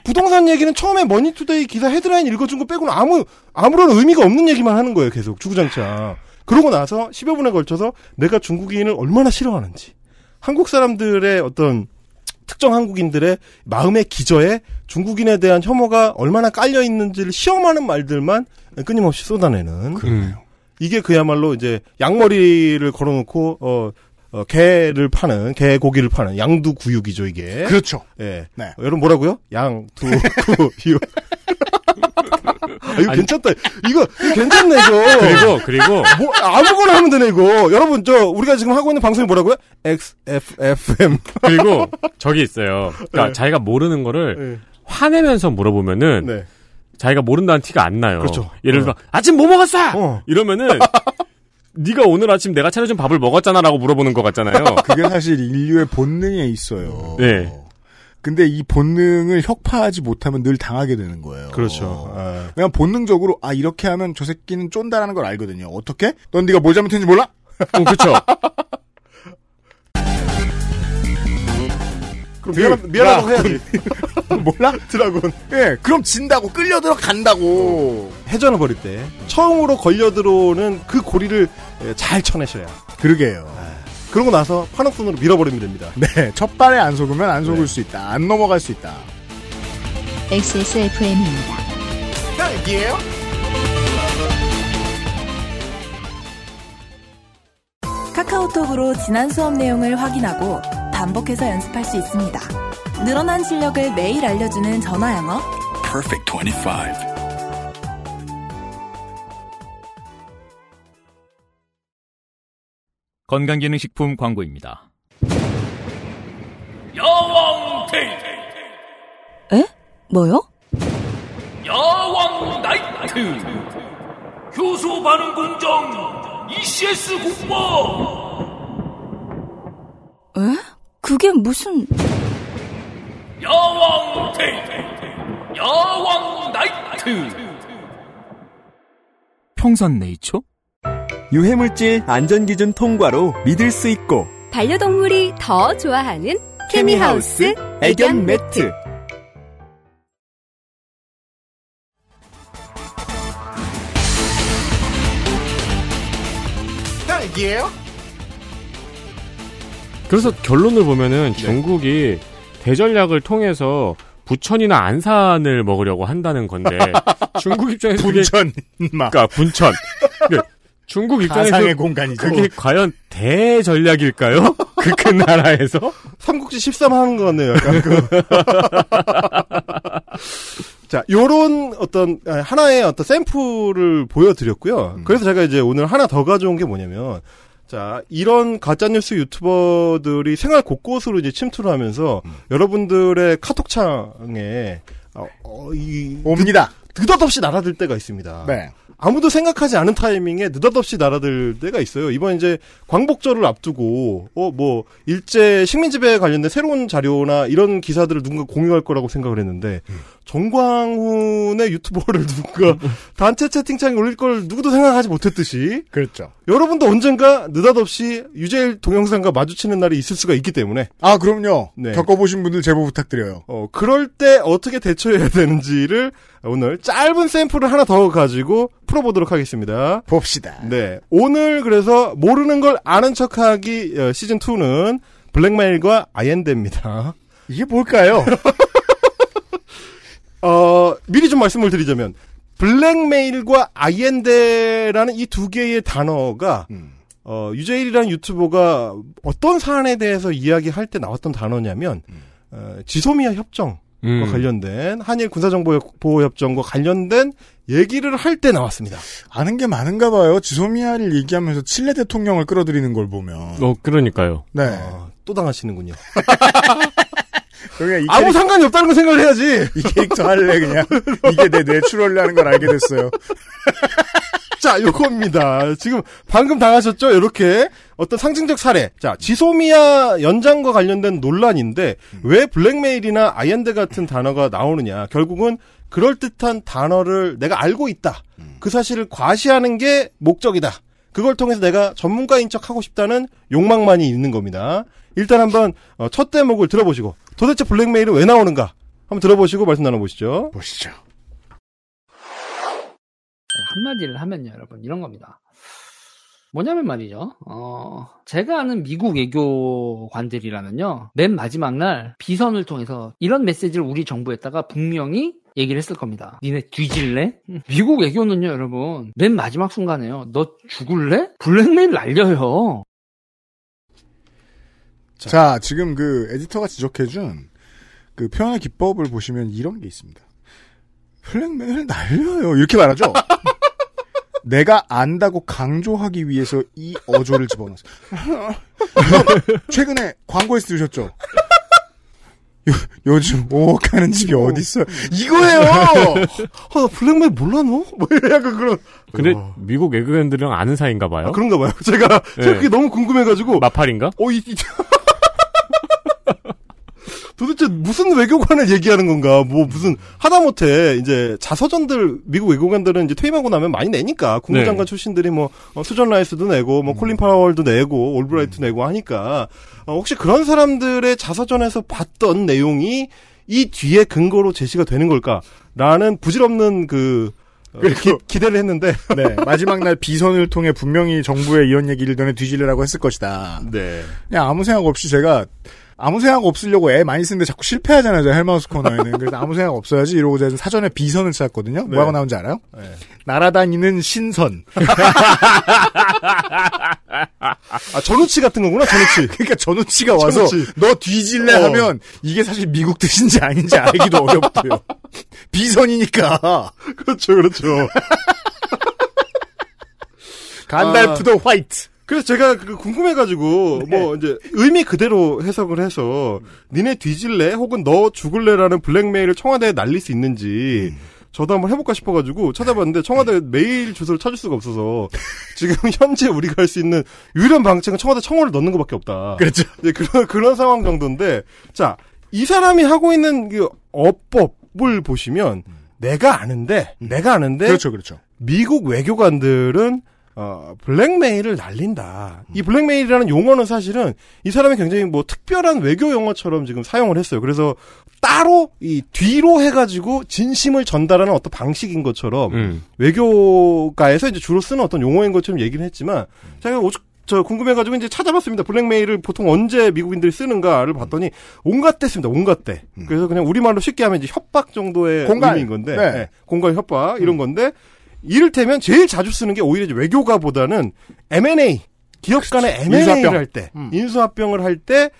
부동산 얘기는 처음에 머니투데이 기사 헤드라인 읽어준 거 빼고는 아무, 아무런 의미가 없는 얘기만 하는 거예요, 계속. 주구장창. 그러고 나서 10여 분에 걸쳐서 내가 중국인을 얼마나 싫어하는지. 한국 사람들의 어떤 특정 한국인들의 마음의 기저에 중국인에 대한 혐오가 얼마나 깔려 있는지를 시험하는 말들만 끊임없이 쏟아내는. 음. 이게 그야말로 이제 양머리를 걸어놓고 어, 어, 개를 파는 개 고기를 파는 양두 구육이죠 이게. 그렇죠. 예. 네. 어, 여러분 뭐라고요? 양두 구육. 아, 이거 아니. 괜찮다. 이거, 이거 괜찮네 이거. 그리고 그리고 뭐 아무거나 하면 되네 이거. 여러분 저 우리가 지금 하고 있는 방송이 뭐라고요? XFFM. 그리고 저기 있어요. 그러니까 네. 자기가 모르는 거를 네. 화내면서 물어보면은 네. 자기가 모른다는 티가 안 나요. 그렇죠. 예를 들어 어. 아침 뭐 먹었어? 어. 이러면은 네가 오늘 아침 내가 차려준 밥을 먹었잖아라고 물어보는 것 같잖아요. 그게 사실 인류의 본능에 있어요. 네. 근데 이 본능을 혁파하지 못하면 늘 당하게 되는 거예요. 그렇죠. 아. 그냥 본능적으로 아 이렇게 하면 저 새끼는 쫀다라는 걸 알거든요. 어떻게? 넌 네가 뭘 잘못했는지 몰라? 어, 그렇죠. 그럼 미안, 미안하다고 야, 해야지. 몰라? 드라군. 예, 그럼 진다고 끌려 들어간다고. 회전을 벌일 때 처음으로 걸려 들어오는 그 고리를 예, 잘 쳐내셔야. 그러게요. 그러고 나서 판업선으로 밀어버리면 됩니다. 네, 첫 발에 안 속으면 안 속을 네. 수 있다. 안 넘어갈 수 있다. XSFM입니다. 딸기예요? 카카오톡으로 지난 수업 내용을 확인하고 반복해서 연습할 수 있습니다. 늘어난 실력을 매일 알려주는 전화 영어. Perfect 25. 건강기능식품 광고입니다. 야왕 테이 에? 뭐요? 야왕 나이트 효소 반응 공정 ECS 공모 에? 그게 무슨... 야왕 테이 야왕 나이트 평산 네이처? 유해물질 안전기준 통과로 믿을 수 있고 반려동물이 더 좋아하는 케미하우스 애견 매트 딸기예요? 그래서 결론을 보면은 네. 중국이 대전략을 통해서 부천이나 안산을 먹으려고 한다는 건데 중국 입장에서 분천 막 그러니까 분천. 그러니까 중국 입장에서 가상의 공간이죠. 그게 과연 대전략일까요? 그 큰 나라에서? 삼국지 13 하는 거네요. 약간 그. 자, 요런 어떤 아, 하나의 어떤 샘플을 보여드렸고요. 그래서 제가 이제 오늘 하나 더 가져온 게 뭐냐면 자, 이런 가짜뉴스 유튜버들이 생활 곳곳으로 이제 침투를 하면서 여러분들의 카톡창에 어, 어, 이 옵니다. 느 닷없이 날아들 때가 있습니다. 네. 아무도 생각하지 않은 타이밍에 느닷없이 날아들 때가 있어요. 이번 이제 광복절을 앞두고 어 뭐 일제 식민 지배에 관련된 새로운 자료나 이런 기사들을 누군가 공유할 거라고 생각을 했는데 정광훈의 유튜버를 누군가 단체 채팅창에 올릴 걸 누구도 생각하지 못했듯이 그렇죠. 여러분도 언젠가 느닷없이 유재일 동영상과 마주치는 날이 있을 수가 있기 때문에 아, 그럼요. 네. 겪어보신 분들 제보 부탁드려요. 어, 그럴 때 어떻게 대처해야 되는지를 오늘 짧은 샘플을 하나 더 가지고 풀어보도록 하겠습니다. 봅시다. 네. 오늘 그래서 모르는 걸 아는 척하기 어, 시즌2는 블랙메일과 아이엔데입니다. 이게 뭘까요? 어, 미리 좀 말씀을 드리자면, 블랙메일과 아이엔데라는 이 두 개의 단어가, 음. 어, 유재일이라는 유튜버가 어떤 사안에 대해서 이야기할 때 나왔던 단어냐면, 어, 지소미아 협정과 음. 관련된, 한일 군사정보보호협정과 관련된 얘기를 할 때 나왔습니다. 아는 게 많은가 봐요. 지소미아를 얘기하면서 칠레 대통령을 끌어들이는 걸 보면. 어, 그러니까요. 네. 어, 또 당하시는군요. 그러니까 이 아무 캐릭- 상관이 없다는 걸 생각을 해야지! 이 캐릭터 할래 그냥 이게 내 뇌출혈이라는 걸 알게 됐어요. 자, 요겁니다. 지금 방금 당하셨죠? 이렇게 어떤 상징적 사례. 자, 지소미아 연장과 관련된 논란인데 왜 blackmail이나 아이엔드 같은 단어가 나오느냐. 결국은 그럴듯한 단어를 내가 알고 있다. 그 사실을 과시하는 게 목적이다. 그걸 통해서 내가 전문가인 척 하고 싶다는 욕망만이 있는 겁니다. 일단 한번 어, 첫 대목을 들어보시고 도대체 블랙메일은 왜 나오는가? 한번 들어보시고 말씀 나눠보시죠. 보시죠. 한마디를 하면요, 여러분. 이런 겁니다. 뭐냐면 말이죠. 어, 제가 아는 미국 외교관들이라면요. 맨 마지막 날 비선을 통해서 이런 메시지를 우리 정부에다가 분명히 얘기를 했을 겁니다. 니네 뒤질래? 미국 외교는요, 여러분. 맨 마지막 순간에요. 너 죽을래? 블랙메일 날려요. 자, 지금 그 에디터가 지적해준 그 표현의 기법을 보시면 이런 게 있습니다. 블랙메일 날려요. 이렇게 말하죠. 내가 안다고 강조하기 위해서 이 어조를 집어넣었어요. 최근에 광고에서 들으셨죠? 요, 요즘 오가는 집이 어딨어요? 이거예요! 아, 나 블랙메일 몰라, 너? 뭐, 약간 그런. 근데 어. 미국 외국인들이랑 아는 사이인가 봐요. 아, 그런가 봐요. 제가, 제가 네. 그게 너무 궁금해가지고. 마팔인가? 어, 이, 이- 도대체 무슨 외교관을 얘기하는 건가? 뭐 무슨 하다못해 이제 자서전들 미국 외교관들은 이제 퇴임하고 나면 많이 내니까 국무장관 네. 출신들이 뭐 어, 수전 라이스도 내고 뭐 콜린 파월도 내고 올브라이트 내고 하니까 어, 혹시 그런 사람들의 자서전에서 봤던 내용이 이 뒤에 근거로 제시가 되는 걸까라는 부질없는 그 어, 그리고- 기, 대를 했는데 네, 마지막 날 비선을 통해 분명히 정부에 이런 얘기를 너네 뒤질래라고 했을 것이다. 네. 그냥 아무 생각 없이 제가 아무 생각 없으려고 애 많이 쓰는데 자꾸 실패하잖아요. 저 헬마우스 코너에는. 그래서 아무 생각 없어야지 이러고 제가 사전에 비선을 찾았거든요. 뭐라고 나온지 알아요? 네. 날아다니는 신선. 아 전우치 같은 거구나 전우치. 그러니까 전우치가 와서 전우치. 너 뒤질래 어. 하면 이게 사실 미국 뜻인지 아닌지 알기도 어렵고요. 비선이니까. 그렇죠 그렇죠. 간달프 더 화이트. 그래서 제가 그 궁금해가지고 뭐 이제 의미 그대로 해석을 해서 니네 뒤질래 혹은 너 죽을래라는 블랙메일을 청와대에 날릴 수 있는지 저도 한번 해볼까 싶어가지고 찾아봤는데 청와대 메일 주소를 찾을 수가 없어서 지금 현재 우리가 할 수 있는 유일한 방책은 청와대 청원을 넣는 것밖에 없다. 그렇죠. 이제 그런 그런 상황 정도인데 자 이 사람이 하고 있는 그 어법을 보시면 내가 아는데 내가 아는데 그렇죠, 그렇죠. 미국 외교관들은 어, 블랙메일을 날린다. 이 블랙메일이라는 용어는 사실은 이 사람이 굉장히 뭐 특별한 외교 용어처럼 지금 사용을 했어요. 그래서 따로 이 뒤로 해가지고 진심을 전달하는 어떤 방식인 것처럼 음. 외교가에서 이제 주로 쓰는 어떤 용어인 것처럼 얘기는 했지만 제가 오죽 저 궁금해가지고 이제 찾아봤습니다. 블랙메일을 보통 언제 미국인들이 쓰는가를 봤더니 온갖 때 씁니다. 온갖 때. 그래서 그냥 우리말로 쉽게 하면 이제 협박 정도의 공갈. 의미인 건데, 네. 네, 공갈 협박 이런 건데 이를테면 제일 자주 쓰는 게 오히려 이제 외교가보다는 M&A 기업 간의 M&A를. 할 때, 음. 인수합병을 할 때.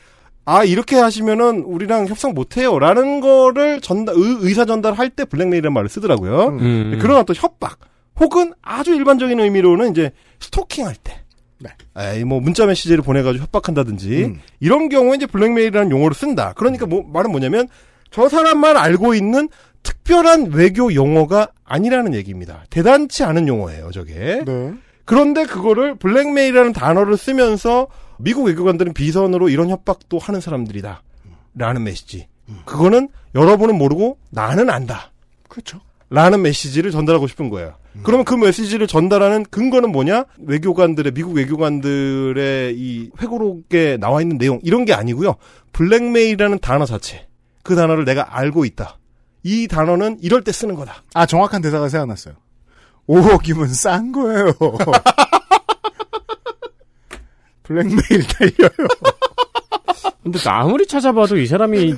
아 이렇게 하시면은 우리랑 협상 못해요라는 거를 전달 의, 사 전달할 때 블랙메일이라는 말을 쓰더라고요. 음. 그런 어떤 협박 혹은 아주 일반적인 의미로는 이제 스토킹할 때. 네. 에이, 뭐 문자 메시지를 보내가지고 협박한다든지 음. 이런 경우에 이제 블랙메일이라는 용어를 쓴다. 그러니까 뭐 말은 뭐냐면 저 사람만 알고 있는 특별한 외교 용어가 아니라는 얘기입니다. 대단치 않은 용어예요, 저게. 네. 그런데 그거를 블랙메일이라는 단어를 쓰면서 미국 외교관들은 비선으로 이런 협박도 하는 사람들이다. 라는 메시지. 그거는 여러분은 모르고 나는 안다. 그렇죠. 라는 메시지를 전달하고 싶은 거예요. 그러면 그 메시지를 전달하는 근거는 뭐냐? 외교관들의 미국 외교관들의 이 회고록에 나와 있는 내용 이런 게 아니고요. 블랙메일이라는 단어 자체. 그 단어를 내가 알고 있다. 이 단어는 이럴 때 쓰는 거다. 아, 정확한 대사가 생각났어요. 5억이면 싼 거예요. 블랙메일 달려요. 근데 아무리 찾아봐도 이 사람이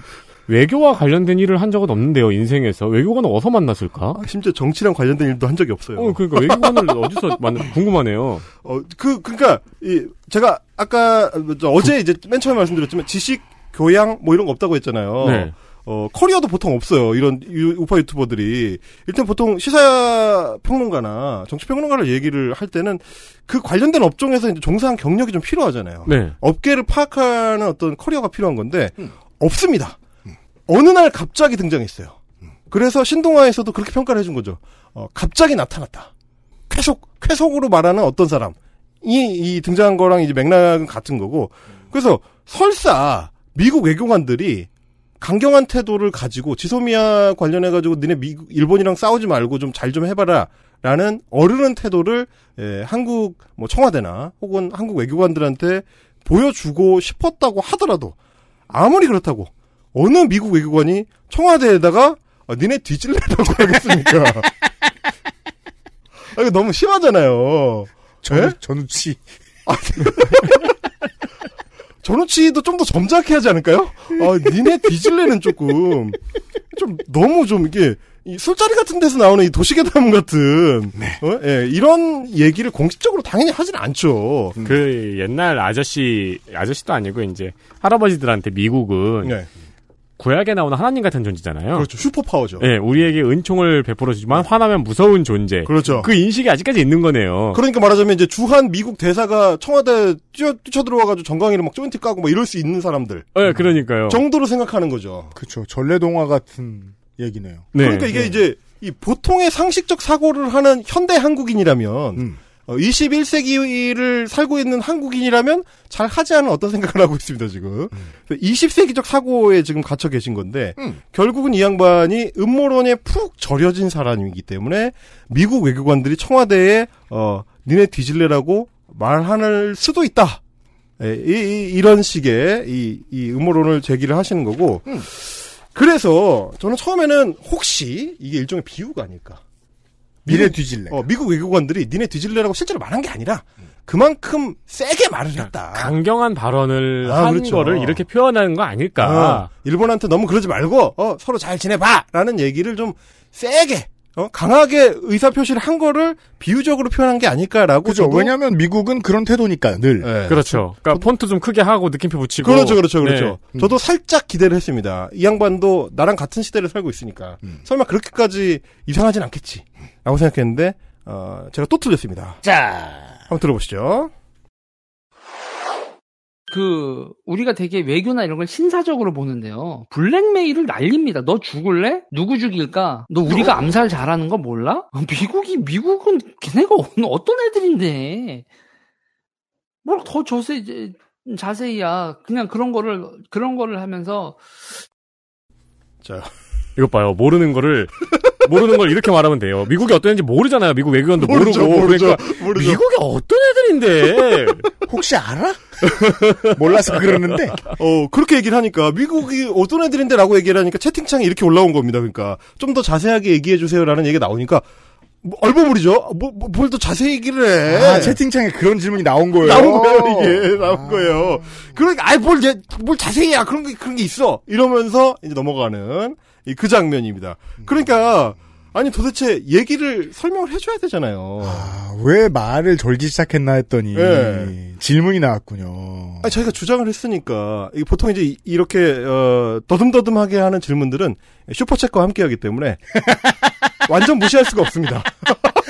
외교와 관련된 일을 한 적은 없는데요, 인생에서. 외교관은 어디서 만났을까? 심지어 정치랑 관련된 일도 한 적이 없어요. 어, 그러니까 외교관을 어디서 만나, 궁금하네요. 어, 그, 그니까, 이, 제가, 아까, 저 어제 이제 맨 처음에 말씀드렸지만, 지식, 교양, 뭐 이런 거 없다고 했잖아요. 네. 어, 커리어도 보통 없어요. 이런 유, 우파 유튜버들이. 일단 보통 시사 평론가나 정치 평론가를 얘기를 할 때는 그 관련된 업종에서 이제 종사한 경력이 좀 필요하잖아요. 네. 업계를 파악하는 어떤 커리어가 필요한 건데, 없습니다. 어느 날 갑자기 등장했어요. 그래서 신동아에서도 그렇게 평가를 해준 거죠. 어, 갑자기 나타났다. 쾌속, 쾌속으로 말하는 어떤 사람. 이, 이 등장한 거랑 이제 맥락은 같은 거고. 그래서 설사 미국 외교관들이 강경한 태도를 가지고 지소미아 관련해 가지고 니네 미국, 일본이랑 싸우지 말고 좀 잘좀 해봐라. 라는 어르는 태도를 예, 한국 뭐 청와대나 혹은 한국 외교관들한테 보여주고 싶었다고 하더라도 아무리 그렇다고 어느 미국 외교관이 청와대에다가 아, 니네 뒤질래라고 하겠습니까? 아, 이거 너무 심하잖아요. 전, 전우치. 전우치도 좀 더 점잖게 하지 않을까요? 아, 니네 뒤질래는 조금 좀 너무 좀 이게 이 술자리 같은 데서 나오는 이 도시괴담 같은 어? 예, 이런 얘기를 공식적으로 당연히 하진 않죠. 그 옛날 아저씨, 아저씨도 아니고 이제 할아버지들한테 미국은 네. 구약에 나오는 하나님 같은 존재잖아요. 그렇죠. 슈퍼파워죠. 네, 우리에게 은총을 베풀어주지만 화나면 무서운 존재. 그렇죠. 그 인식이 아직까지 있는 거네요. 그러니까 말하자면 이제 주한 미국 대사가 청와대 뛰어 뛰쳐 들어와가지고 정강이를 막 조인트 까고 막 이럴 수 있는 사람들 네, 그러니까요. 정도로 생각하는 거죠. 그렇죠. 전래동화 같은 얘기네요. 네. 그러니까 이게 이제 이 보통의 상식적 사고를 하는 현대 한국인이라면 음. 어, 21세기를 살고 있는 한국인이라면 잘 하지 않은 어떤 생각을 하고 있습니다 지금. 20세기적 사고에 지금 갇혀 계신 건데 음. 결국은 이 양반이 음모론에 푹 절여진 사람이기 때문에 미국 외교관들이 청와대에 어 니네 뒤질래라고 말할 수도 있다. 예, 이, 이, 런 식의 이, 이 음모론을 제기를 하시는 거고 음. 그래서 저는 처음에는 혹시 이게 일종의 비유가 아닐까. 니네 뒤질래. 어, 미국 외교관들이 니네 뒤질래라고 실제로 말한 게 아니라 그만큼 세게 말을 했다. 강경한 발언을 아, 한 그렇죠. 거를 이렇게 표현하는 거 아닐까. 어, 일본한테 너무 그러지 말고 어, 서로 잘 지내봐라는 얘기를 좀 세게 어, 강하게 의사 표시를 한 거를 비유적으로 표현한 게 아닐까라고 그죠. 왜냐하면 미국은 그런 태도니까 늘. 네. 그렇죠. 그러니까 폰트 좀 크게 하고 느낌표 붙이고. 그렇죠, 그렇죠, 그렇죠. 네. 저도 살짝 기대를 했습니다. 이 양반도 나랑 같은 시대를 살고 있으니까 설마 그렇게까지 이상하진 않겠지라고 생각했는데 어, 제가 또 틀렸습니다. 자, 한번 들어보시죠. 그 우리가 되게 외교나 이런 걸 신사적으로 보는데요. 블랙메일을 날립니다. 너 죽을래? 누구 죽일까? 너 우리가 암살 잘하는 거 몰라? 아, 미국이 미국은 걔네가 어떤 애들인데 뭘 더 자세히 자세히야. 그냥 그런 거를 그런 거를 하면서 자, 이것 봐요. 모르는 거를 모르는 걸 이렇게 말하면 돼요. 미국이 어떤 애인지 모르잖아요. 미국 외교관도 모르죠, 모르고. 모르죠, 그러니까 모르죠. 미국이 어떤 애들인데. 혹시 알아? 몰라서 그러는데. 어, 그렇게 얘기를 하니까, 미국이 어떤 애들인데라고 얘기를 하니까 채팅창에 이렇게 올라온 겁니다. 그러니까, 좀 더 자세하게 얘기해 주세요라는 얘기가 나오니까, 뭐, 얼버무리죠? 뭐, 뭐, 뭘 더 자세히 얘기를 해. 아, 채팅창에 그런 질문이 나온 거예요. 나온 거예요, 이게. 나온 거예요. 그러니까, 아이, 뭘, 얘, 뭘 자세히 야. 그런 게, 그런 게 있어. 이러면서, 이제 넘어가는, 이 그 장면입니다. 그러니까, 아니, 도대체 얘기를 설명을 해줘야 되잖아요. 아, 왜 말을 절기 시작했나 했더니 예. 질문이 나왔군요. 아니, 저희가 주장을 했으니까, 보통 이제 이- 이렇게, 어, 더듬더듬하게 하는 질문들은 슈퍼챗과 함께 하기 때문에, 완전 무시할 수가 없습니다.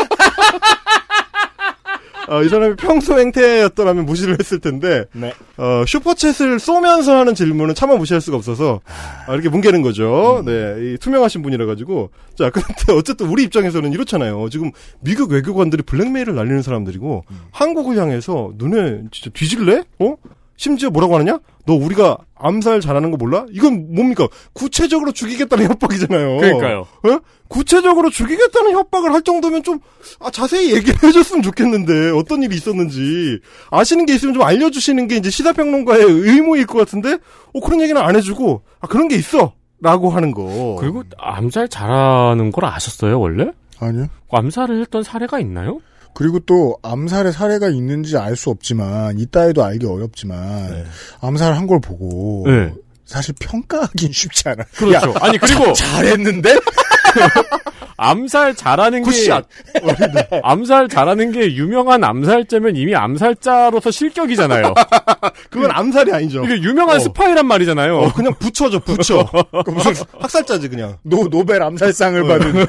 어, 이 사람이 평소 행태였더라면 무시를 했을 텐데 네. 어, 슈퍼챗을 쏘면서 하는 질문은 차마 무시할 수가 없어서 아, 이렇게 뭉개는 거죠. 네, 이 투명하신 분이라 가지고 자 그런데 어쨌든 우리 입장에서는 이렇잖아요. 지금 미국 외교관들이 블랙메일을 날리는 사람들이고 한국을 향해서 눈에 진짜 뒤질래? 어? 심지어 뭐라고 하느냐? 너 우리가 암살 잘하는 거 몰라? 이건 뭡니까? 구체적으로 죽이겠다는 협박이잖아요. 그러니까요. 어? 구체적으로 죽이겠다는 협박을 할 정도면 좀 아, 자세히 얘기를 해줬으면 좋겠는데 어떤 일이 있었는지 아시는 게 있으면 좀 알려주시는 게 이제 시사평론가의 의무일 것 같은데 어 그런 얘기는 안 해주고 아 그런 게 있어 라고 하는 거. 그리고 암살 잘하는 걸 아셨어요 원래? 아니요. 암살을 했던 사례가 있나요? 그리고 또 암살의 사례가 있는지 알 수 없지만 해도 알기 어렵지만 암살한 걸 보고 네. 사실 평가하긴 쉽지 않아. 그렇죠. 야, 아니 그리고 자- 잘했는데 암살 잘하는 게 good shot. 암살 잘하는 게 유명한 암살자면 이미 암살자로서 실격이잖아요. 그건 암살이 아니죠. 이게 유명한 어. 스파이란 말이잖아요. 어, 그냥 붙여줘 붙여. 무슨 학살자지 그냥. 노 노벨 암살상을 받은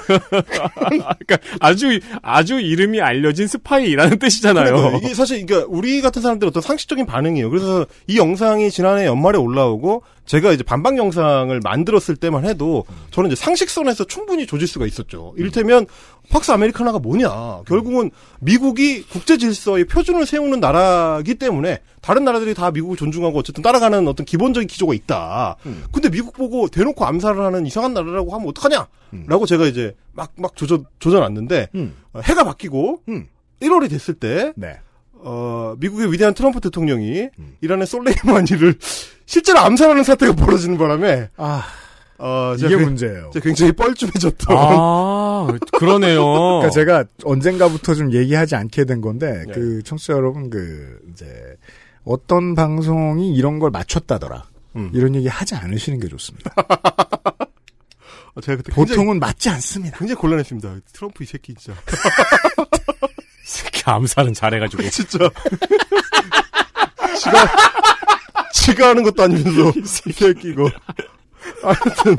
그러니까 아주 아주 이름이 알려진 스파이라는 뜻이잖아요. 그러니까 이게 사실 그러니까 우리 같은 사람들 어떤 상식적인 반응이에요. 그래서 이 영상이 지난해 연말에 올라오고 제가 이제 반박 영상을 만들었을 때만 해도 저는 이제 상식선에서 충분히 조질 수가 있었죠. 이를테면 팍스 아메리카나가 뭐냐? 결국은 미국이 국제 질서의 표준을 세우는 나라기 때문에 다른 나라들이 다 미국을 존중하고 어쨌든 따라가는 어떤 기본적인 기조가 있다. 근데 미국 보고 대놓고 암살을 하는 이상한 나라라고 하면 어떡하냐? 라고 제가 이제 막, 막 조져, 조져놨는데, 어, 해가 바뀌고, 1월이 됐을 때, 네. 어, 미국의 위대한 트럼프 대통령이 이란의 솔레이마니를 실제로 암살하는 사태가 벌어지는 바람에, 아, 어, 이게 제가 문제예요. 굉장히 뻘쭘해졌던. 아, 그러네요. 그러니까 제가 언젠가부터 좀 얘기하지 않게 된 건데 네. 그 청취자 여러분 그 이제 어떤 방송이 이런 걸 맞췄다더라. 음. 이런 얘기 하지 않으시는 게 좋습니다. 어, 제가 그때 굉장히, 보통은 맞지 않습니다. 굉장히 곤란했습니다. 트럼프 이 새끼 진짜. 새끼 암살은 잘해가지고. 진짜. 지가, 지가 하는 것도 아니면서, 이 새끼고. 하여튼.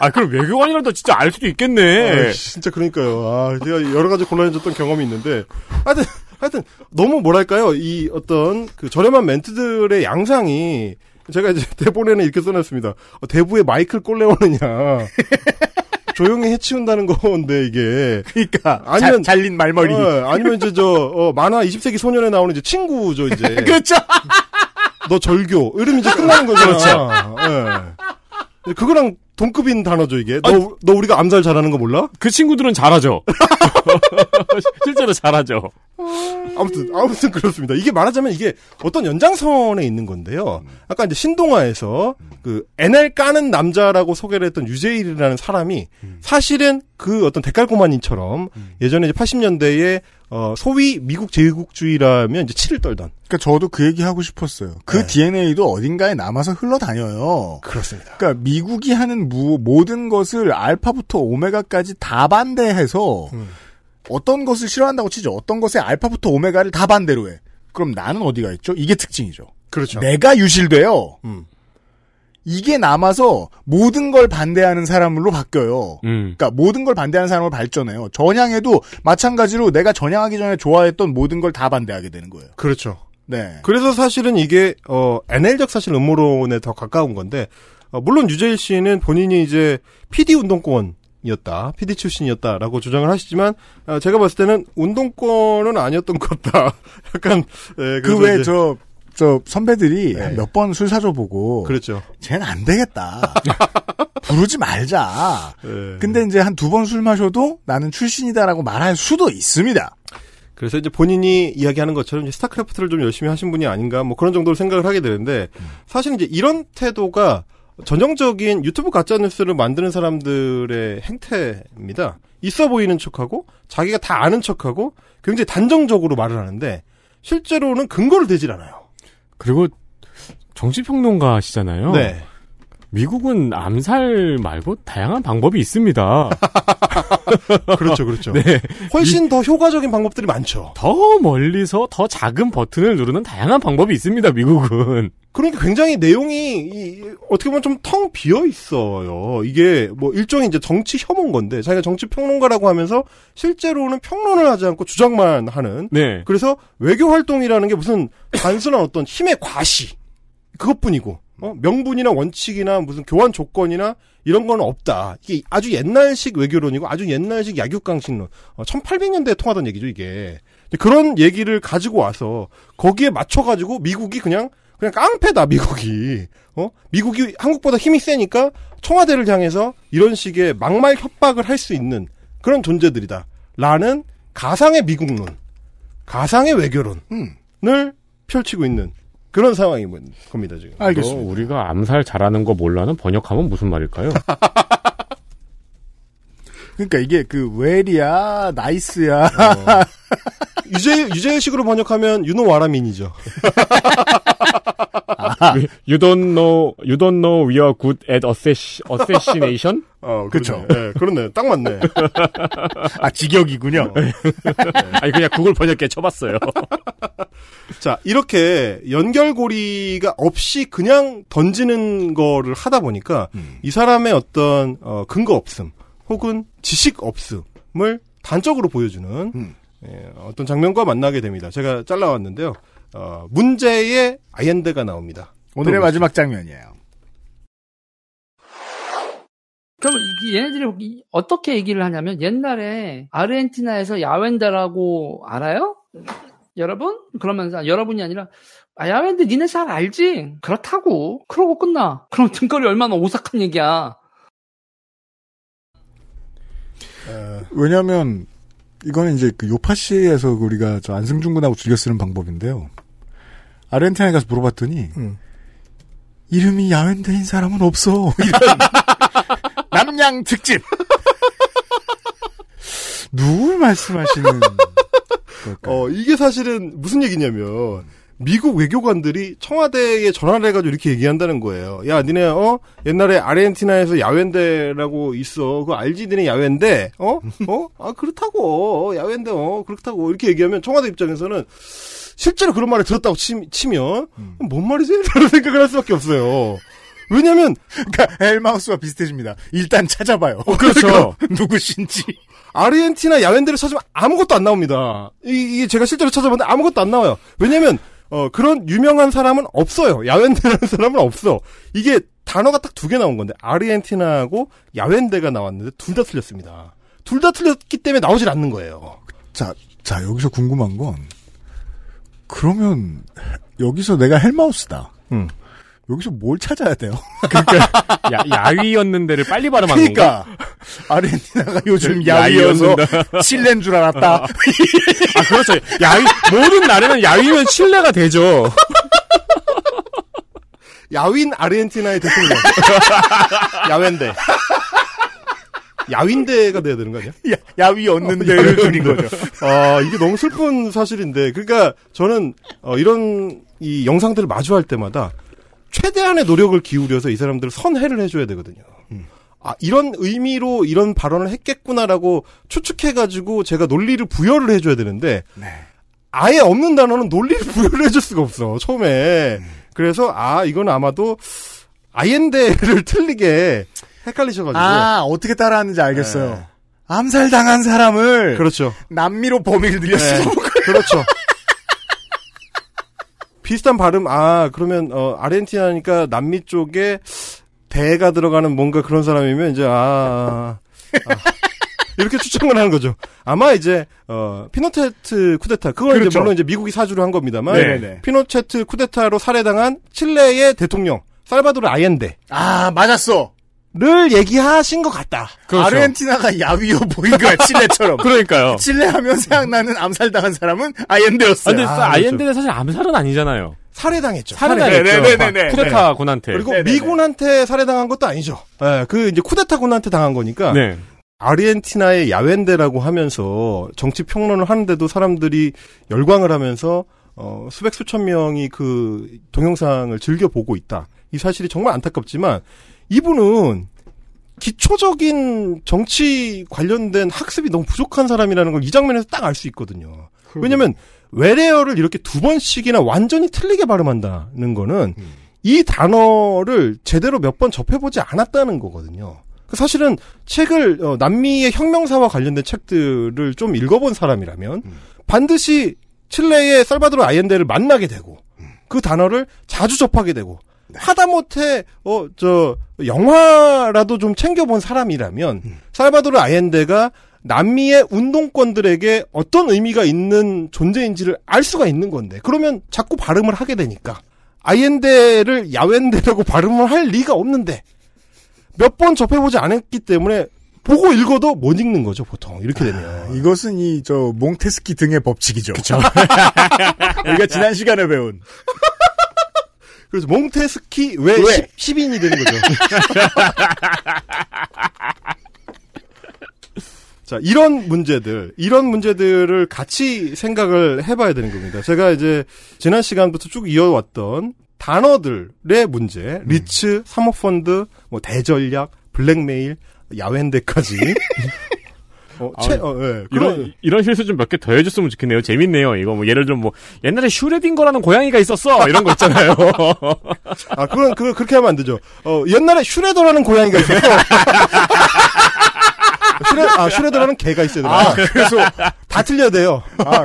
아, 그럼 외교관이라도 진짜 알 수도 있겠네. 아, 진짜 그러니까요. 아, 제가 여러 가지 곤란해졌던 경험이 있는데, 하여튼, 하여튼, 너무 뭐랄까요, 이 어떤, 그 저렴한 멘트들의 양상이, 제가 이제 대본에는 이렇게 써놨습니다. 어, 대부에 마이클 꼴레오느냐. 조용히 해치운다는 건데, 이게. 그러니까 아니면- 자- 잘린 말머리. 어, 아니면 이제 저, 어, 만화 20세기 소년에 나오는 이제 친구죠, 이제. 그렇죠. 너 절교. 이러면 이제 끝나는 거잖아. 예. 그거랑 동급인 단어죠, 이게. 너, 너 우리가 암살 잘하는 거 몰라? 그 친구들은 잘하죠. 실제로 잘하죠. 아무튼, 아무튼 그렇습니다. 이게 말하자면 이게 어떤 연장선에 있는 건데요. 아까 이제 신동아에서 그 NL 까는 남자라고 소개를 했던 유재일이라는 사람이 사실은 그 어떤 데칼코마니처럼 예전에 이제 80년대에 어, 소위 미국 제국주의라면 이제 치를 떨던. 그러니까 저도 그 얘기 하고 싶었어요. 그 네. DNA도 어딘가에 남아서 흘러다녀요. 그렇습니다. 그러니까 미국이 하는 무- 모든 것을 알파부터 오메가까지 다 반대해서 음. 어떤 것을 싫어한다고 치죠. 어떤 것에 알파부터 오메가를 다 반대로 해. 그럼 나는 어디가 있죠? 이게 특징이죠. 그렇죠. 내가 유실돼요. 음. 이게 남아서 모든 걸 반대하는 사람으로 바뀌어요. 음. 그러니까 모든 걸 반대하는 사람을 발전해요. 전향에도 마찬가지로 내가 전향하기 전에 좋아했던 모든 걸 다 반대하게 되는 거예요. 그렇죠. 네. 그래서 사실은 이게 어 NL적 사실 음모론에 더 가까운 건데 어, 물론 유재일 씨는 본인이 이제 PD 운동권 이었다, PD 출신이었다라고 주장을 하시지만 어, 제가 봤을 때는 운동권은 아니었던 것 같다. 약간 예, 그 그래서 외에 이제- 저, 저 선배들이 네. 몇번 술 사줘보고 그렇죠. 쟤는 안 되겠다. 부르지 말자. 예. 근데 이제 한 두 번 술 마셔도 나는 출신이다라고 말할 수도 있습니다. 그래서 이제 본인이 이야기하는 것처럼 스타크래프트를 좀 열심히 하신 분이 아닌가 뭐 그런 정도로 생각을 하게 되는데 사실 이제 이런 태도가 전형적인 유튜브 가짜 뉴스를 만드는 사람들의 행태입니다. 있어 보이는 척하고 자기가 다 아는 척하고 굉장히 단정적으로 말을 하는데 실제로는 근거를 대질 않아요. 그리고 정치평론가시잖아요. 네. 미국은 암살 말고 다양한 방법이 있습니다. 그렇죠, 그렇죠. 네. 훨씬 더 효과적인 방법들이 많죠. 더 멀리서 더 작은 버튼을 누르는 다양한 방법이 있습니다, 미국은. 그러니까 굉장히 내용이 이- 어떻게 보면 좀 텅 비어 있어요. 이게 뭐 일종의 이제 정치 혐오인 건데 자기가 정치 평론가라고 하면서 실제로는 평론을 하지 않고 주장만 하는. 네. 그래서 외교 활동이라는 게 무슨 단순한 어떤 힘의 과시 그것뿐이고 어? 명분이나 원칙이나 무슨 교환 조건이나 이런 건 없다. 이게 아주 옛날식 외교론이고 아주 옛날식 약육강식론. 어, 1800년대에 통하던 얘기죠 이게. 그런 얘기를 가지고 와서 거기에 맞춰가지고 미국이 그냥 그냥 깡패다 미국이. 어? 미국이 한국보다 힘이 세니까 청와대를 향해서 이런 식의 막말 협박을 할 수 있는 그런 존재들이다. 라는 가상의 미국론, 가상의 외교론을 펼치고 있는 그런 상황인 겁니다 지금. 너 우리가 암살 잘하는 거 몰라는 번역하면 무슨 말일까요? 그러니까 이게 그 웰이야 나이스야 유재 유재식으로 번역하면 유노 와라민이죠. you don't know, you don't know we are good at assass- assassination? 어, 그쵸. 그러네. 네, 그렇네. 딱 맞네. 아 직역이군요. 아니 그냥 그걸 번역해 쳐봤어요. 자, 이렇게 연결고리가 없이 그냥 던지는 거를 하다 보니까 이 사람의 어떤 어, 근거 없음 혹은 지식 없음을 단적으로 보여주는 예, 어떤 장면과 만나게 됩니다. 제가 잘라왔는데요. 어, 문제의 아이엔드가 나옵니다. 오늘의. 마지막 장면이에요. 그럼 이- 얘네들이 이- 어떻게 얘기를 하냐면 옛날에 아르헨티나에서 야웬다라고 알아요? 여러분? 그러면서 여러분이 아니라 아 야웬데 니네 잘 알지? 그렇다고. 그러고 끝나. 그럼 등거리 얼마나 오싹한 얘기야. 왜냐하면 이거는 이제 그 요파시에서 우리가 저 안승준 군하고 즐겨 쓰는 방법인데요. 아르헨티나에 가서 물어봤더니 이름이 야웬데인 사람은 없어. 이런 남양 특집. 누굴 말씀하시는 어, 이게 사실은 무슨 얘기냐면, 미국 외교관들이 청와대에 전화를 해가지고 이렇게 얘기한다는 거예요. 야, 니네, 어? 옛날에 아르헨티나에서 야웬데라고 있어. 그거 알지? 니네 야웬데? 어? 어? 아, 그렇다고. 야웬데, 어? 그렇다고. 이렇게 얘기하면 청와대 입장에서는 실제로 그런 말을 들었다고 치, 치면, 뭔 말이지? 라는 생각을 할 수밖에 없어요. 왜냐면, 그러니까 헬마우스와 비슷해집니다. 일단 찾아봐요. 그렇죠. 누구신지. 아르헨티나 야웬데를 찾으면 아무것도 안 나옵니다. 이, 게 제가 실제로 찾아봤는데 아무것도 안 나와요. 왜냐면, 어, 그런 유명한 사람은 없어요. 야웬데라는 사람은 없어. 이게 단어가 딱 두 개 나온 건데, 아르헨티나하고 야웬데가 나왔는데 둘 다 틀렸습니다. 둘 다 틀렸기 때문에 나오질 않는 거예요. 자, 자, 여기서 궁금한 건, 그러면, 여기서 내가 헬마우스다. 음. 여기서 뭘 찾아야 돼요? 야, 야위였는데를 빨리 건가? 그러니까, 아르헨티나가 요즘 네, 야위여서. 칠레인 줄 알았다. 아, 그렇죠. 야위, 모든 나라는 야위면 신뢰가 되죠. 야윈 아르헨티나의 대통령. 야웬데. 야윈데가 돼야 되는 거 아니야? 야, 야위 얻는 데를 줄인 거죠. 아, 이게 너무 슬픈 사실인데. 그러니까 저는 어, 이런 이 영상들을 마주할 때마다 최대한의 노력을 기울여서 이 사람들을 선회를 해줘야 되거든요. 아, 이런 의미로 이런 발언을 했겠구나라고 추측해가지고 제가 논리를 부여를 해줘야 되는데, 아예 없는 단어는 논리를 부여를 해줄 수가 없어, 처음에. 그래서, 아, 이건 아마도, 아이엔데를 틀리게 헷갈리셔가지고. 아, 어떻게 따라하는지 알겠어요. 네. 암살당한 사람을. 그렇죠. 남미로 범위를 늘렸어. 네, 그렇죠. 비슷한 발음, 아, 그러면, 어, 아르헨티나니까 남미 쪽에 대가 들어가는 뭔가 그런 사람이면 이제, 아, 아, 이렇게 추정을 하는 거죠. 아마 이제, 어, 피노체트 쿠데타. 그건 이제 그렇죠. 물론 이제 미국이 사주를 한 겁니다만, 네네. 피노체트 쿠데타로 살해당한 칠레의 대통령, 살바도르 아옌데. 아, 맞았어. 를 얘기하신 것 같다. 그렇죠. 아르헨티나가 야위여 보인 거야, 칠레처럼. 그러니까요. 칠레 하면 생각나는 암살당한 사람은 아, 아옌데였어요. 근데 아, 아이엔드는 사실 암살은 아니잖아요. 살해당했죠. 살해당했죠. 네네네네. 쿠데타 군한테. 그리고 네네네. 미군한테 살해당한 것도 아니죠. 예, 그 이제 쿠데타 군한테 당한 거니까. 네. 아르헨티나의 야웬데라고 하면서 정치 평론을 하는데도 사람들이 열광을 하면서 어, 수백 수천 명이 그 동영상을 즐겨 보고 있다. 이 사실이 정말 안타깝지만 이분은 기초적인 정치 관련된 학습이 너무 부족한 사람이라는 걸 이 장면에서 딱 알 수 있거든요. 왜냐면 외래어를 이렇게 두 번씩이나 완전히 틀리게 발음한다는 거는 이 단어를 제대로 몇 번 접해보지 않았다는 거거든요. 그 사실은 책을 어, 남미의 혁명사와 관련된 책들을 좀 읽어본 사람이라면 반드시 칠레의 살바도르 아이엔데를 만나게 되고 그 단어를 자주 접하게 되고 하다못해 어 저 영화라도 좀 챙겨본 사람이라면 살바도르 아이엔데가 남미의 운동권들에게 어떤 의미가 있는 존재인지를 알 수가 있는 건데 그러면 자꾸 발음을 하게 되니까. 아이엔데를 야웬데라고 발음을 할 리가 없는데 몇 번 접해보지 않았기 때문에 보고 읽어도 못 읽는 거죠 보통. 이렇게 되면. 이것은 이 저 몽테스키 등의 법칙이죠. 그렇죠. 우리가 지난 시간에 배운 그래서 몽테스키 왜, 왜? 10, 인이 되는 거죠. 자, 이런 문제들, 이런 문제들을 같이 생각을 해봐야 되는 겁니다. 제가 이제 지난 시간부터 쭉 이어왔던 단어들의 문제, 리츠, 사모펀드, 뭐 대전략, 블랙메일, 야웬데까지. 어, 아, 채, 어, 예. 이런 그런- 이런 실수 좀 몇 개 더 해줬으면 좋겠네요. 재밌네요. 이거 뭐 예를 들면 뭐 옛날에 슈레딩거라는 고양이가 있었어 이런 거 있잖아요. 아, 그건, 그, 그렇게 하면 안 되죠. 어, 옛날에 슈레더라는 고양이가 있었어. 슈레, 아, 슈레더라는 개가 있어야 돼요. 아, 그래서 다 틀려야 돼요. 아,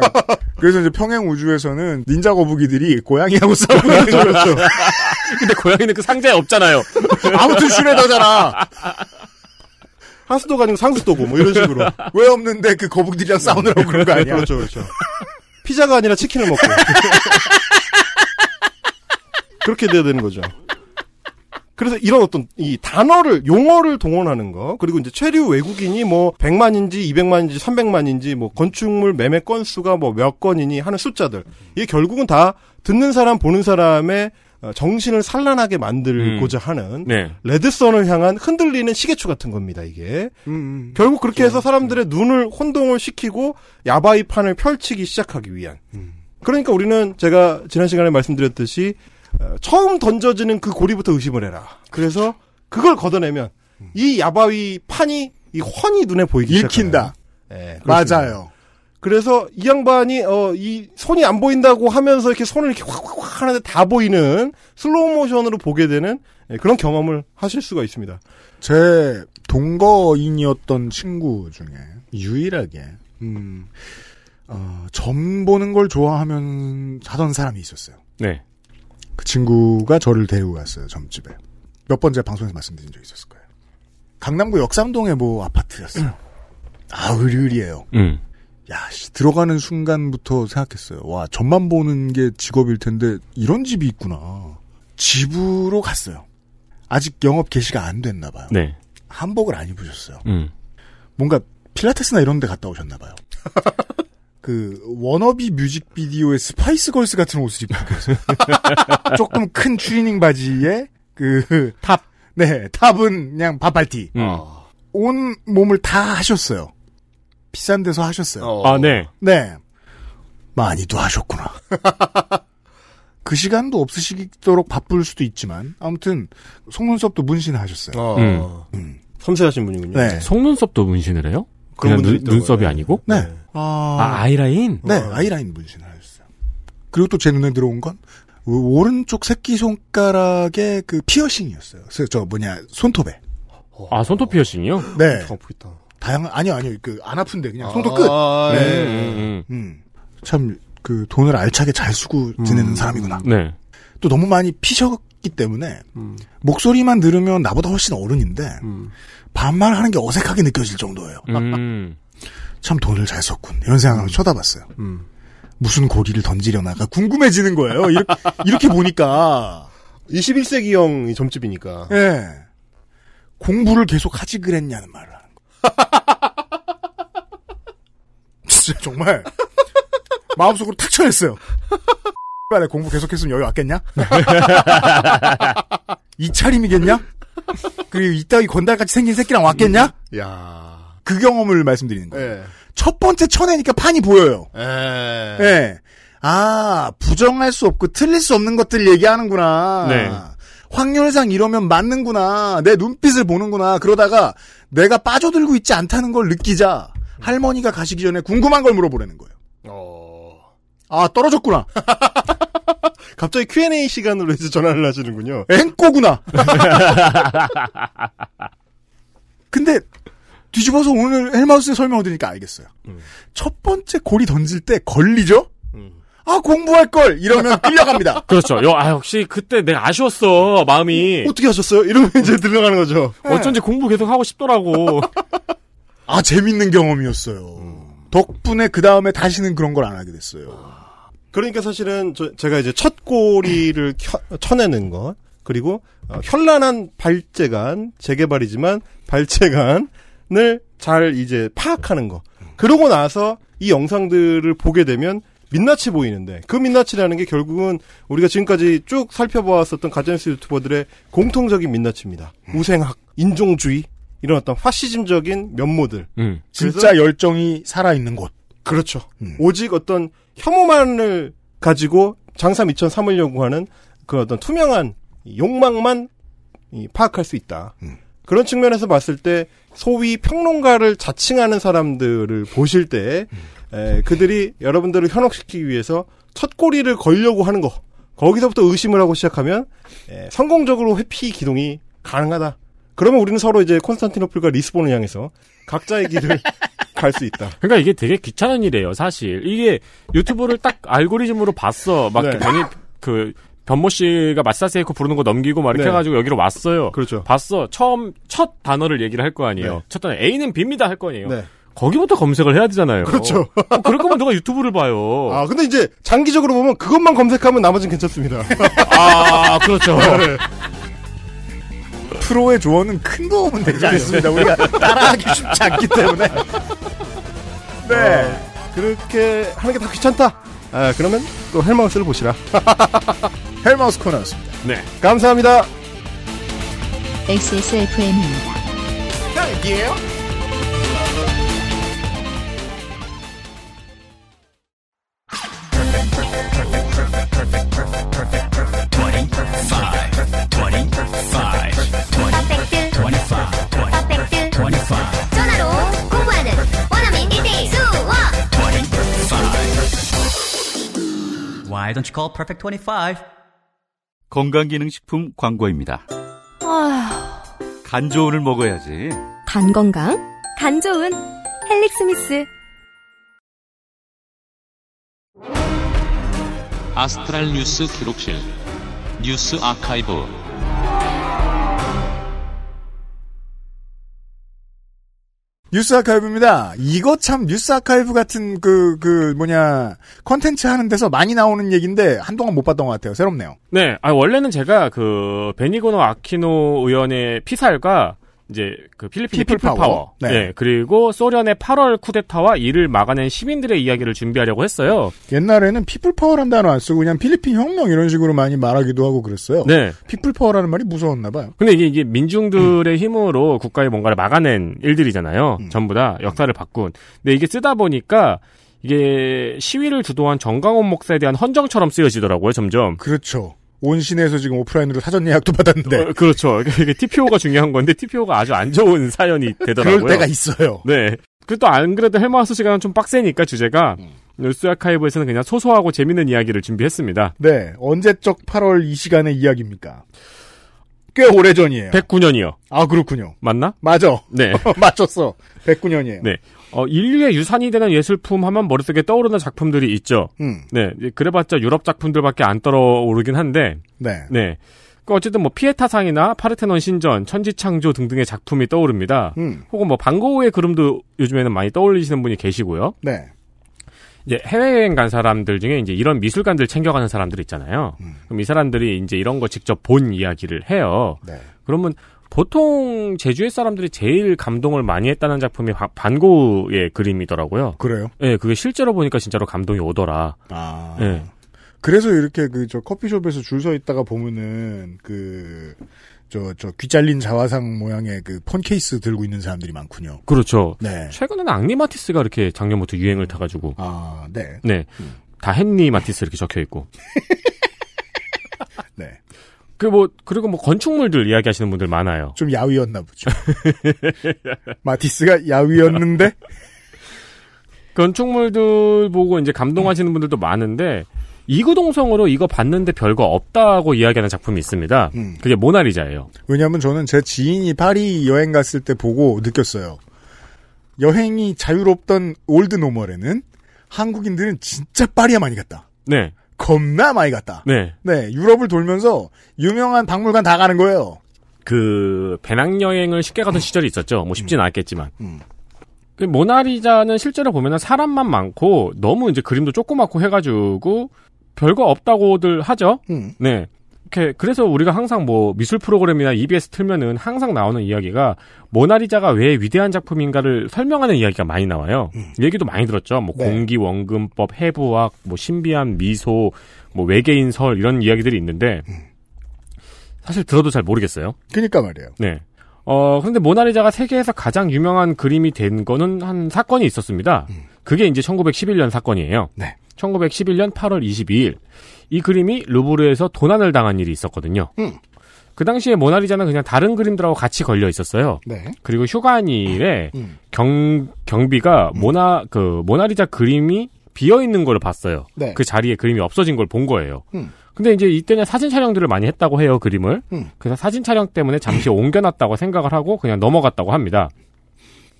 그래서 이제 평행 우주에서는 닌자 거북이들이 고양이하고 싸우고 있는 거죠. 근데 고양이는 그 상자에 없잖아요. 아무튼 슈레더잖아. 하수도가 아니고 상수도고, 뭐 이런 식으로. 왜 없는데 그 거북들이랑 싸우느라고 그런 거 아니야? 그렇죠, 그렇죠. 피자가 아니라 치킨을 먹고. 그렇게 돼야 되는 거죠. 그래서 이런 어떤 이 단어를 용어를 동원하는 거 그리고 이제 체류 외국인이 뭐 100만인지 200만인지 300만인지 뭐 건축물 매매 건수가 뭐 몇 건이니 하는 숫자들 이게 결국은 다 듣는 사람 보는 사람의 어, 정신을 산란하게 만들고자 하는 네. 레드선을 향한 흔들리는 시계추 같은 겁니다 이게 음, 결국 그렇게 해서 사람들의 눈을 혼동을 시키고 야바이 판을 펼치기 시작하기 위한. 그러니까 우리는 제가 지난 시간에 말씀드렸듯이 어, 처음 던져지는 그 고리부터 의심을 해라. 그래서 그걸 걷어내면 이 야바이 판이 이 훤히 눈에 보이기 읽힌다. 시작해요. 예, 그렇습니다. 맞아요. 그래서 이 양반이 어 이 손이 안 보인다고 하면서 이렇게 손을 이렇게 확확확 하는데 다 보이는 슬로우 모션으로 보게 되는 예, 그런 경험을 하실 수가 있습니다. 제 동거인이었던 친구 중에 유일하게 음, 어, 점 보는 걸 좋아하면 하던 사람이 있었어요. 네. 그 친구가 저를 데리고 갔어요 점집에 몇 번째 방송에서 말씀드린 적 있었을 거예요. 강남구 역삼동의 뭐 아파트였어요. 아 으리으리해요. 음. 야, 씨, 들어가는 순간부터 생각했어요. 와, 점만 보는 게 직업일 텐데 이런 집이 있구나. 집으로 갔어요. 아직 영업 개시가 안 됐나 봐요. 네. 한복을 안 입으셨어요. 음. 뭔가 필라테스나 이런 데 갔다 오셨나 봐요. 그 워너비 뮤직비디오의 스파이스 걸스 같은 옷을 입고 계세요. 조금 큰 추리닝 바지에 그 top. 네, top은 그냥 반팔티. 음. 온 몸을 다 하셨어요. 비싼 데서 하셨어요. 아, 네. 네. 많이도 하셨구나. 그 시간도 없으시도록 바쁠 수도 있지만 아무튼 속눈썹도 문신하셨어요. 음. 섬세하신 분이군요. 네. 속눈썹도 문신을 해요? 그런 그냥 눈. 눈썹이 아니고? 네. 아, 아이라인? 네, 아이라인 문신을 하셨어요. 그리고 또 제 눈에 들어온 건 오- 오른쪽 새끼 손가락에 그 피어싱이었어요. 저 뭐냐 손톱에. 아, 손톱 피어싱이요? 네. 아프겠다. 다양한 아니요 아니요 그 안 아픈데 그냥 손톱 끝. 아, 네. 예. 음, 음. 참그 돈을 알차게 잘 쓰고 지내는 사람이구나. 음. 네. 또 너무 많이 피셨기 때문에 음. 목소리만 들으면 나보다 훨씬 어른인데 반말하는 게 어색하게 느껴질 정도예요. 음. 참 돈을 잘 썼군 이런 생각을 쳐다봤어요. 음. 무슨 고리를 던지려나가 궁금해지는 거예요. 이렇게, 이렇게 보니까 21세기형 점집이니까. 예 공부를 계속 하지 그랬냐는 말을. 진짜 정말 마음속으로 탁 쳐냈어요. 내 공부 계속했으면 여기 왔겠냐? 이 차림이겠냐? 그리고 이따위 건달같이 생긴 새끼랑 왔겠냐? 야. 그 경험을 말씀드리는 거예요. 예. 첫 번째 쳐내니까 판이 보여요. 예. 예. 아, 부정할 수 없고 틀릴 수 없는 것들 얘기하는구나. 네. 확률상 이러면 맞는구나. 내 눈빛을 보는구나. 그러다가 내가 빠져들고 있지 않다는 걸 느끼자. 할머니가 가시기 전에 궁금한 걸 물어보라는 거예요. 아, 떨어졌구나. 갑자기 Q&A 시간으로 해서 전화를 하시는군요. 앵꼬구나. 근데 뒤집어서 오늘 헬마우스의 설명을 드리니까 알겠어요. 첫 번째 골이 던질 때 걸리죠? 아, 공부할 걸! 이러면 끌려갑니다. 그렇죠. 요, 아, 역시 그때 내가 아쉬웠어, 마음이. 어떻게 하셨어요? 이러면 이제 들어가는 거죠. 어쩐지 공부 계속 하고 싶더라고. 아, 재밌는 경험이었어요. 덕분에 그 다음에 다시는 그런 걸 안 하게 됐어요. 그러니까 사실은 저- 제가 이제 첫 꼬리를 켜- 쳐내는 것 그리고 어, 현란한 발재간 재개발이지만 발재간을 잘 이제 파악하는 거 그러고 나서 이 영상들을 보게 되면 민낯이 보이는데 그 민낯이라는 게 결국은 우리가 지금까지 쭉 살펴보았었던 가짜뉴스 유튜버들의 공통적인 민낯입니다. 우생학, 인종주의 이런 어떤 파시즘적인 면모들. 음. 진짜 열정이 살아있는 곳. 그렇죠. 오직 어떤 혐오만을 가지고 장사 미천 삼으려고 하는 그 어떤 투명한 욕망만 이 파악할 수 있다. 그런 측면에서 봤을 때 소위 평론가를 자칭하는 사람들을 보실 때 에, 그들이 여러분들을 현혹시키기 위해서 첫 꼬리를 걸려고 하는 거 거기서부터 의심을 하고 시작하면 에, 성공적으로 회피 기동이 가능하다. 그러면 우리는 서로 이제 콘스탄티노플과 리스본을 향해서 각자의 길을 갈 수 있다. 그러니까 이게 되게 귀찮은 일이에요, 사실. 이게 유튜브를 딱 알고리즘으로 봤어. 막 네. 변이, 그, 변모 씨가 마사세이코 부르는 거 넘기고 막 이렇게 네. 해가지고 여기로 왔어요. 그렇죠. 봤어. 처음, 첫 단어를 얘기를 할 거 아니에요. 네. 첫 단어, A는 B입니다 할 거 아니에요. 네. 거기부터 검색을 해야 되잖아요. 그렇죠. 어, 그럴 거면 누가 유튜브를 봐요. 아, 근데 이제 장기적으로 보면 그것만 검색하면 나머지는 괜찮습니다. 아, 그렇죠. 네. 프로의 조언은 큰 도움은 되지 않습니다. 우리가 따라하기 쉽지 않기 때문에. 네. 어, 그렇게 하는 게 다 귀찮다. 아, 그러면 또 헬마우스를 보시라. 헬마우스 코너였습니다. 네. 감사합니다. XSFM입니다. 딸기예요? Don't you call Perfect 25? 건강기능식품 광고입니다. 아휴, 간 좋은을 먹어야지. 간 건강, 간 좋은 헬릭 스미스. 아스트랄 뉴스 기록실 뉴스 아카이브 뉴스 아카이브입니다. 이거 참 뉴스 아카이브 같은 그, 그, 뭐냐, 컨텐츠 하는 데서 많이 나오는 얘기인데 한동안 못 봤던 것 같아요. 새롭네요. 네, 아, 원래는 제가 그, 베니그노 아키노 의원의 피살과 이제 그 필리핀의 people people power. Power, 네. 네. 그리고 소련의 8월 쿠데타와 이를 막아낸 시민들의 이야기를 준비하려고 했어요. 옛날에는 people power란 단어 안 쓰고 그냥 필리핀 혁명 이런 식으로 많이 말하기도 하고 그랬어요. 네. people power라는 말이 무서웠나 봐요. 근데 이게, 이게 민중들의 힘으로 국가의 뭔가를 막아낸 일들이잖아요. 음. 전부 다 역사를 바꾼. 근데 이게 쓰다 보니까 이게 시위를 주도한 정강원 목사에 대한 헌정처럼 쓰여지더라고요, 점점. 그렇죠. 온신에서 지금 오프라인으로 사전 예약도 받았는데. 어, 그렇죠. 이게 TPO가 중요한 건데 TPO가 아주 안 좋은 사연이 되더라고요. 그럴 때가 있어요. 네. 그또 안 그래도 헬마우스 시간은 좀 빡세니까 주제가 음. 뉴스 아카이브에서는 그냥 소소하고 재밌는 이야기를 준비했습니다. 네. 언제적 8월 이 시간의 이야기입니까? 꽤 오래 전이에요. 109년이요. 아, 그렇군요. 맞나? 맞아. 네. 맞췄어. 109년이에요. 네. 어, 인류의 유산이 되는 예술품 하면 머릿속에 떠오르는 작품들이 있죠. 음. 네. 그래봤자 유럽 작품들밖에 안 떠오르긴 한데. 네. 네. 그 어쨌든 뭐 피에타상이나 파르테논 신전, 천지창조 등등의 작품이 떠오릅니다. 음. 혹은 뭐 반고우의 그림도 요즘에는 많이 떠올리시는 분이 계시고요. 네. 이제 해외여행 간 사람들 중에 이제 이런 미술관들 챙겨가는 사람들 있잖아요. 음. 그럼 이 사람들이 이제 이런 거 직접 본 이야기를 해요. 네. 그러면 보통 제주의 사람들이 제일 감동을 많이 했다는 작품이 바- 반고우의 그림이더라고요. 그래요? 네, 그게 실제로 보니까 진짜로 감동이 오더라. 아. 네. 그래서 이렇게 그 저 커피숍에서 줄 서 있다가 보면은 그 저 저 귀 잘린 자화상 모양의 그 폰 케이스 들고 있는 사람들이 많군요. 그렇죠. 네. 최근에는 앙리 마티스가 이렇게 작년부터 유행을 타가지고. 아, 네. 네. 다 헨리 마티스 이렇게 적혀 있고. 네. 그뭐 그리고 뭐 건축물들 이야기하시는 분들 많아요. 좀 야위였나 보죠. 마티스가 야위였는데 건축물들 보고 이제 감동하시는 분들도 많은데 이구동성으로 이거 봤는데 별거 없다고 이야기하는 작품이 있습니다. 음. 그게 모나리자예요. 왜냐하면 저는 제 지인이 파리 여행 갔을 때 보고 느꼈어요. 여행이 자유롭던 old normal에는 한국인들은 진짜 파리에 많이 갔다. 네. 겁나 많이 갔다. 네. 네, 유럽을 돌면서 유명한 박물관 다 가는 거예요. 그 배낭여행을 쉽게 가던 시절이 있었죠. 뭐 쉽진 않았겠지만. 음. 그 모나리자는 실제로 보면은 사람만 많고 너무 이제 그림도 조그맣고 해가지고 별거 없다고들 하죠. 음. 네. 이렇게 그래서 우리가 항상 뭐 미술 프로그램이나 EBS 틀면은 항상 나오는 이야기가 모나리자가 왜 위대한 작품인가를 설명하는 이야기가 많이 나와요. 얘기도 많이 들었죠. 뭐 네. 공기 원근법, 해부학, 뭐 신비한 미소, 뭐 외계인 설 이런 이야기들이 있는데 사실 들어도 잘 모르겠어요. 그니까 말이에요. 네. 어, 그런데 모나리자가 세계에서 가장 유명한 그림이 된 거는 한 사건이 있었습니다. 그게 이제 1911년 사건이에요. 네. 1911년 8월 22일. 이 그림이 루브르에서 도난을 당한 일이 있었거든요. 음. 그 당시에 모나리자는 그냥 다른 그림들하고 같이 걸려 있었어요. 네. 그리고 휴관일에 음. 경, 경비가 모나, 그, 모나리자 그림이 비어 있는 걸 봤어요. 네. 그 자리에 그림이 없어진 걸 본 거예요. 음. 근데 이제 이때는 사진 촬영들을 많이 했다고 해요, 그림을. 음. 그래서 사진 촬영 때문에 잠시 옮겨놨다고 생각을 하고 그냥 넘어갔다고 합니다.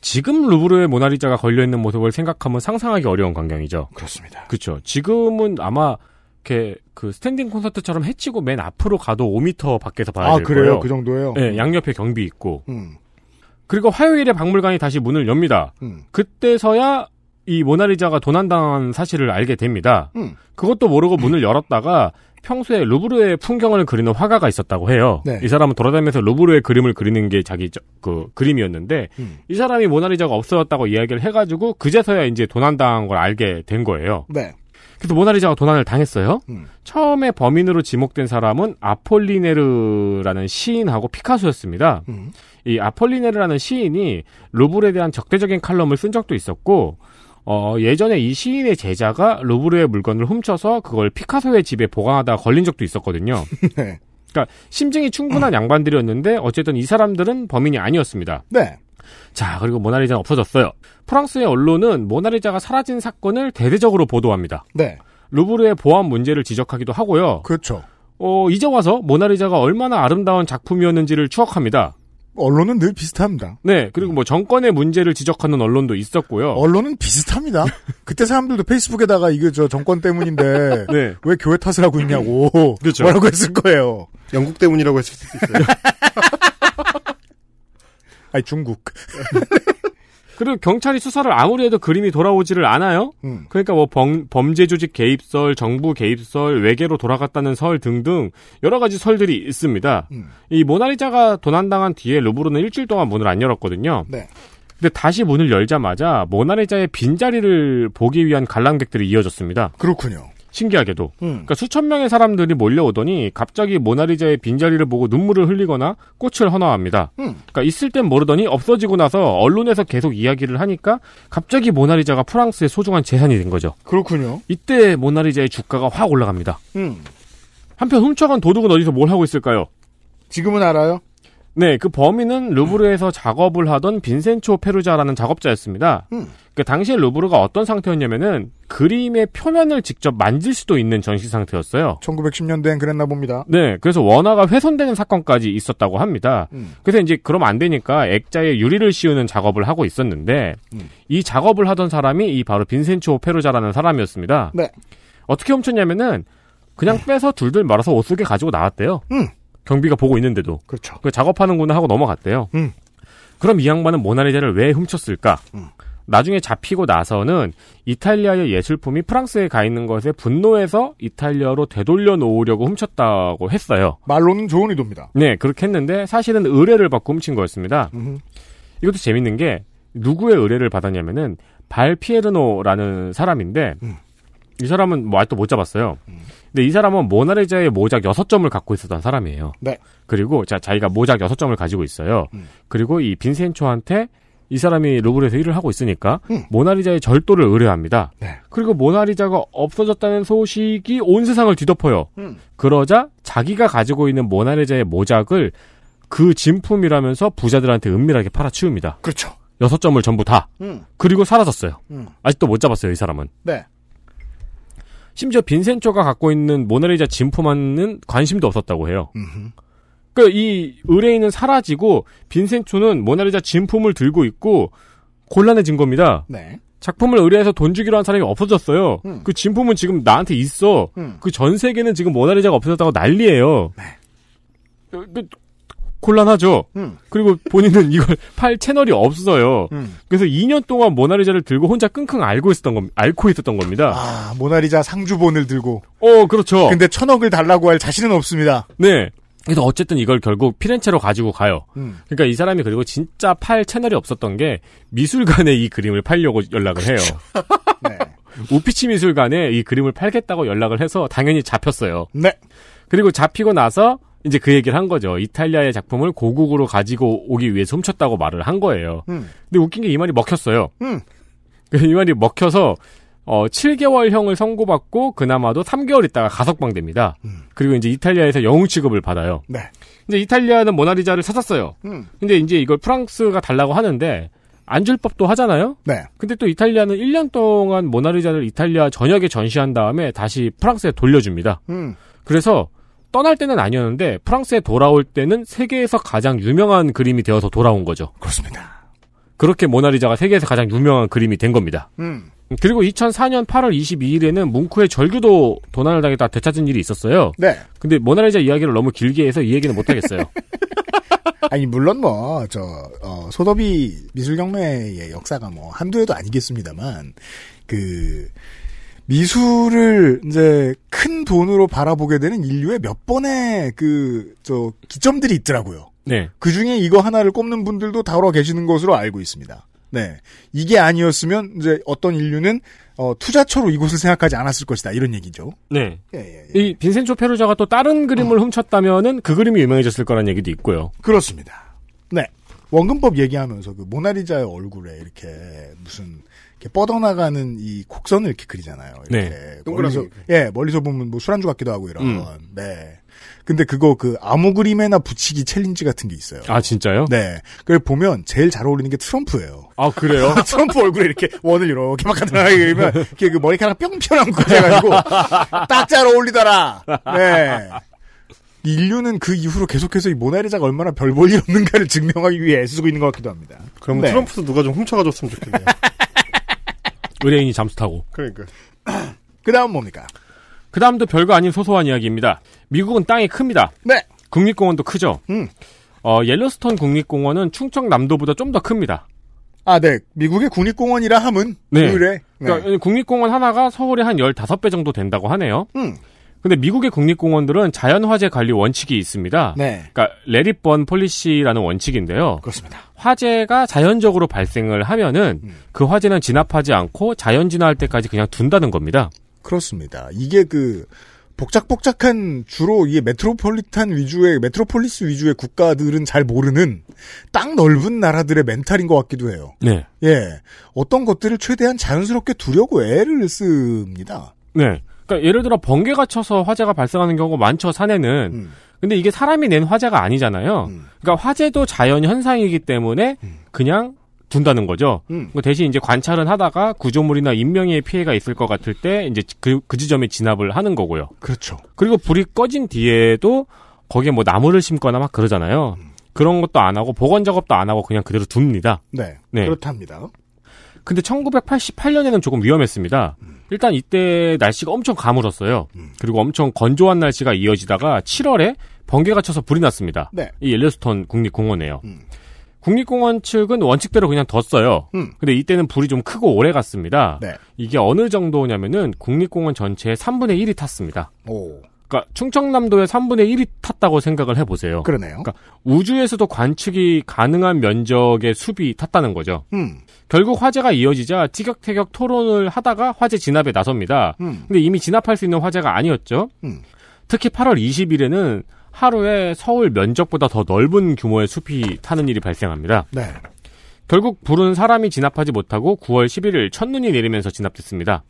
지금 루브르의 모나리자가 걸려 있는 모습을 생각하면 상상하기 어려운 광경이죠. 그렇습니다. 그렇죠. 지금은 아마 이렇게 그 스탠딩 콘서트처럼 해치고 맨 앞으로 가도 5m 밖에서 봐야 아, 될 그래요? 거예요. 그 정도예요? 네, 양옆에 경비 있고. 음. 그리고 화요일에 박물관이 다시 문을 엽니다. 음. 그때서야 이 모나리자가 도난당한 사실을 알게 됩니다. 음. 그것도 모르고 문을 열었다가 평소에 루브르의 풍경을 그리는 화가가 있었다고 해요. 네. 이 사람은 돌아다니면서 루브르의 그림을 그리는 게 자기 저- 그 그림이었는데 음. 이 사람이 모나리자가 없어졌다고 이야기를 해가지고 그제서야 이제 도난당한 걸 알게 된 거예요. 네. 그래서 모나리자가 도난을 당했어요. 음. 처음에 범인으로 지목된 사람은 아폴리네르라는 시인하고 피카소였습니다. 음. 이 아폴리네르라는 시인이 루브르에 대한 적대적인 칼럼을 쓴 적도 있었고 어, 예전에 이 시인의 제자가 루브르의 물건을 훔쳐서 그걸 피카소의 집에 보관하다가 걸린 적도 있었거든요. 네. 그러니까 심증이 충분한 양반들이었는데 어쨌든 이 사람들은 범인이 아니었습니다. 네. 자, 그리고 모나리자는 없어졌어요. 프랑스의 언론은 모나리자가 사라진 사건을 대대적으로 보도합니다. 네. 루브르의 보안 문제를 지적하기도 하고요. 그렇죠. 어, 이제 와서 모나리자가 얼마나 아름다운 작품이었는지를 추억합니다. 언론은 늘 비슷합니다. 네, 그리고 뭐 정권의 문제를 지적하는 언론도 있었고요. 언론은 비슷합니다. 그때 사람들도 페이스북에다가 이거 저 정권 때문인데 네. 왜 교회 탓을 하고 있냐고 그렇죠. 뭐라고 했을 거예요. 영국 때문이라고 했을 수도 있어요. 아니 중국. 그리고 경찰이 수사를 아무리 해도 그림이 돌아오지를 않아요. 음. 그러니까 뭐 범, 범죄 조직 개입설, 정부 개입설, 외계로 돌아갔다는 설 등등 여러 가지 설들이 있습니다. 음. 이 모나리자가 도난당한 뒤에 루브르는 일주일 동안 문을 안 열었거든요. 네. 근데 다시 문을 열자마자 모나리자의 빈자리를 보기 위한 관람객들이 이어졌습니다. 그렇군요. 신기하게도. 음. 그러니까 수천 명의 사람들이 몰려오더니 갑자기 모나리자의 빈자리를 보고 눈물을 흘리거나 꽃을 헌화합니다. 음. 그러니까 있을 땐 모르더니 없어지고 나서 언론에서 계속 이야기를 하니까 갑자기 모나리자가 프랑스의 소중한 재산이 된 거죠. 그렇군요. 이때 모나리자의 주가가 확 올라갑니다. 음. 한편 훔쳐간 도둑은 어디서 뭘 하고 있을까요? 지금은 알아요? 네, 그 범인은 루브르에서 작업을 하던 빈센초 페루자라는 작업자였습니다. 음. 그 당시에 루브르가 어떤 상태였냐면은 그림의 표면을 직접 만질 수도 있는 전시 상태였어요. 1910년대엔 그랬나 봅니다. 네, 그래서 원화가 훼손되는 사건까지 있었다고 합니다. 음. 그래서 이제 그러면 안 되니까 액자에 유리를 씌우는 작업을 하고 있었는데 음. 이 작업을 하던 사람이 이 바로 빈센초 페루자라는 사람이었습니다. 네. 어떻게 훔쳤냐면은 그냥 빼서 둘둘 말아서 옷 속에 가지고 나왔대요. 음. 경비가 보고 있는데도. 그렇죠. 그 작업하는구나 하고 넘어갔대요. 음. 그럼 이 양반은 모나리자를 왜 훔쳤을까? 음. 나중에 잡히고 나서는 이탈리아의 예술품이 프랑스에 가 있는 것에 분노해서 이탈리아로 되돌려 놓으려고 훔쳤다고 했어요. 말로는 좋은 의도입니다. 네, 그렇게 했는데 사실은 의뢰를 받고 훔친 거였습니다. 음흠. 이것도 재밌는 게 누구의 의뢰를 받았냐면은 발 피에르노라는 사람인데 음. 이 사람은 뭐 아직도 못 잡았어요. 근데 이 사람은 모나리자의 모작 6점을 갖고 있었던 사람이에요. 네. 그리고 자, 자기가 모작 6점을 가지고 있어요. 음. 그리고 이 빈센초한테 이 사람이 루브르에서 일을 하고 있으니까 음. 모나리자의 절도를 의뢰합니다. 네. 그리고 모나리자가 없어졌다는 소식이 온 세상을 뒤덮어요. 음. 그러자 자기가 가지고 있는 모나리자의 모작을 그 진품이라면서 부자들한테 은밀하게 팔아치웁니다. 그렇죠. 여섯 점을 전부 다. 음. 그리고 사라졌어요. 음. 아직도 못 잡았어요, 이 사람은. 네. 심지어 빈센초가 갖고 있는 모나리자 진품만은 관심도 없었다고 해요. 음흠. 그러니까 이 의뢰인은 사라지고 빈센초는 모나리자 진품을 들고 있고 곤란해진 겁니다. 네. 작품을 의뢰해서 돈 주기로 한 사람이 없어졌어요. 음. 그 진품은 지금 나한테 있어. 음. 그전 세계는 지금 모나리자가 없어졌다고 난리예요. 그, 그, 곤란하죠. 음. 그리고 본인은 이걸 팔 채널이 없어요. 음. 그래서 2년 동안 모나리자를 들고 혼자 끙끙 앓고 있었던 겁, 앓고 있었던 겁니다. 아, 모나리자 상주본을 들고. 어, 그렇죠. 근데 천억을 달라고 할 자신은 없습니다. 네. 그래서 어쨌든 이걸 결국 피렌체로 가지고 가요. 음. 그러니까 이 사람이 그리고 진짜 팔 채널이 없었던 게 미술관에 이 그림을 팔려고 연락을 해요. 네. 우피치 미술관에 이 그림을 팔겠다고 연락을 해서 당연히 잡혔어요. 네. 그리고 잡히고 나서 이제 그 얘기를 한 거죠. 이탈리아의 작품을 고국으로 가지고 오기 위해서 훔쳤다고 말을 한 거예요. 음. 근데 웃긴 게 이 말이 먹혔어요. 음. 그 이 말이 먹혀서 어 7개월형을 선고받고 그나마도 3개월 있다가 가석방됩니다. 그리고 이제 이탈리아에서 영웅 취급을 받아요. 네. 이제 이탈리아는 모나리자를 찾았어요. 음. 근데 이제 이걸 프랑스가 달라고 하는데 안 줄 법도 하잖아요. 네. 근데 또 이탈리아는 1년 동안 모나리자를 이탈리아 전역에 전시한 다음에 다시 프랑스에 돌려줍니다. 음. 그래서 떠날 때는 아니었는데 프랑스에 돌아올 때는 세계에서 가장 유명한 그림이 되어서 돌아온 거죠. 그렇습니다. 그렇게 모나리자가 세계에서 가장 유명한 그림이 된 겁니다. 음. 그리고 2004년 8월 22일에는 뭉크의 절규도 도난을 당했다 되찾은 일이 있었어요. 네. 근데 모나리자 이야기를 너무 길게 해서 이 얘기는 못 하겠어요. 아니 물론 뭐저 어, 소더비 미술 경매의 역사가 뭐 한두 해도 아니겠습니다만 그 미술을 이제 큰 돈으로 바라보게 되는 인류의 몇 번의 그 저 기점들이 있더라고요. 네. 그 중에 이거 하나를 꼽는 분들도 다뤄 계시는 것으로 알고 있습니다. 네. 이게 아니었으면 이제 어떤 인류는 어, 투자처로 이곳을 생각하지 않았을 것이다. 이런 얘기죠. 네. 예, 이 빈센초 페루자가 또 다른 그림을 훔쳤다면은 그 그림이 유명해졌을 거란 얘기도 있고요. 그렇습니다. 네. 원근법 얘기하면서 그 모나리자의 얼굴에 이렇게 무슨 이렇게 뻗어나가는 이 곡선을 이렇게 그리잖아요. 이렇게 네. 동그라미. 멀리서 예 멀리서 보면 뭐 술안주 같기도 하고 이런. 음. 네. 근데 그거 그 아무 그림에나 붙이기 챌린지 같은 게 있어요. 아 진짜요? 네. 그걸 보면 제일 잘 어울리는 게 트럼프예요. 아 그래요? 트럼프 얼굴에 이렇게 원을 이렇게 막 하다가 그러면 이렇게 그 머리카락 뿅 튀어나온 거 해가지고 딱 잘 어울리더라. 네. 인류는 그 이후로 계속해서 이 모나리자가 얼마나 별 볼 일 없는가를 증명하기 위해 애쓰고 있는 것 같기도 합니다. 그러면 네. 트럼프도 누가 좀 훔쳐가줬으면 좋겠네요. 의뢰인이 잠수 타고. 그러니까. 그 다음 뭡니까? 그 다음도 별거 아닌 소소한 이야기입니다. 미국은 땅이 큽니다. 네. 국립공원도 크죠. 음. 어, 옐로스톤 국립공원은 충청남도보다 좀 더 큽니다. 아, 네. 미국의 국립공원이라 함은 네. 그래. 그러니까 국립공원 하나가 서울에 한 15배 정도 된다고 하네요. 음. 근데 미국의 국립공원들은 자연화재 관리 원칙이 있습니다. 네. 그러니까 let it burn policy라는 원칙인데요. 그렇습니다. 화재가 자연적으로 발생을 하면은 음. 그 화재는 진압하지 않고 자연 진화할 때까지 그냥 둔다는 겁니다. 그렇습니다. 이게 그 복작복작한 주로 이게 메트로폴리탄 위주의 메트로폴리스 위주의 국가들은 잘 모르는 땅 넓은 나라들의 멘탈인 것 같기도 해요. 네. 예, 어떤 것들을 최대한 자연스럽게 두려고 애를 씁니다. 네. 그러니까 예를 들어 번개가 쳐서 화재가 발생하는 경우가 많죠, 산에는. 음. 근데 이게 사람이 낸 화재가 아니잖아요. 그러니까 화재도 자연 현상이기 때문에 그냥 둔다는 거죠. 음. 그 대신 이제 관찰은 하다가 구조물이나 인명의 피해가 있을 것 같을 때 이제 그, 그 지점에 진압을 하는 거고요. 그렇죠. 그리고 불이 꺼진 뒤에도 거기에 뭐 나무를 심거나 막 그러잖아요. 그런 것도 안 하고 보건 작업도 안 하고 그냥 그대로 둡니다. 네, 네. 그렇답니다. 근데 1988년에는 조금 위험했습니다. 일단 이때 날씨가 엄청 가물었어요. 그리고 엄청 건조한 날씨가 이어지다가 7월에 번개가 쳐서 불이 났습니다. 네. 이 옐로스톤 국립공원에요. 국립공원 측은 원칙대로 그냥 뒀어요. 음. 근데 이때는 불이 좀 크고 오래 갔습니다. 네. 이게 어느 정도냐면은 국립공원 전체의 3분의 1이 탔습니다. 오, 그러니까 충청남도의 3분의 1이 탔다고 생각을 해보세요. 그러네요. 그러니까 우주에서도 관측이 가능한 면적의 숲이 탔다는 거죠. 음, 결국 화재가 이어지자 티격태격 토론을 하다가 화재 진압에 나섭니다. 음. 근데 이미 진압할 수 있는 화재가 아니었죠. 음. 특히 8월 20일에는 하루에 서울 면적보다 더 넓은 규모의 숲이 타는 일이 발생합니다. 네. 결국 불은 사람이 진압하지 못하고 9월 11일 첫눈이 내리면서 진압됐습니다.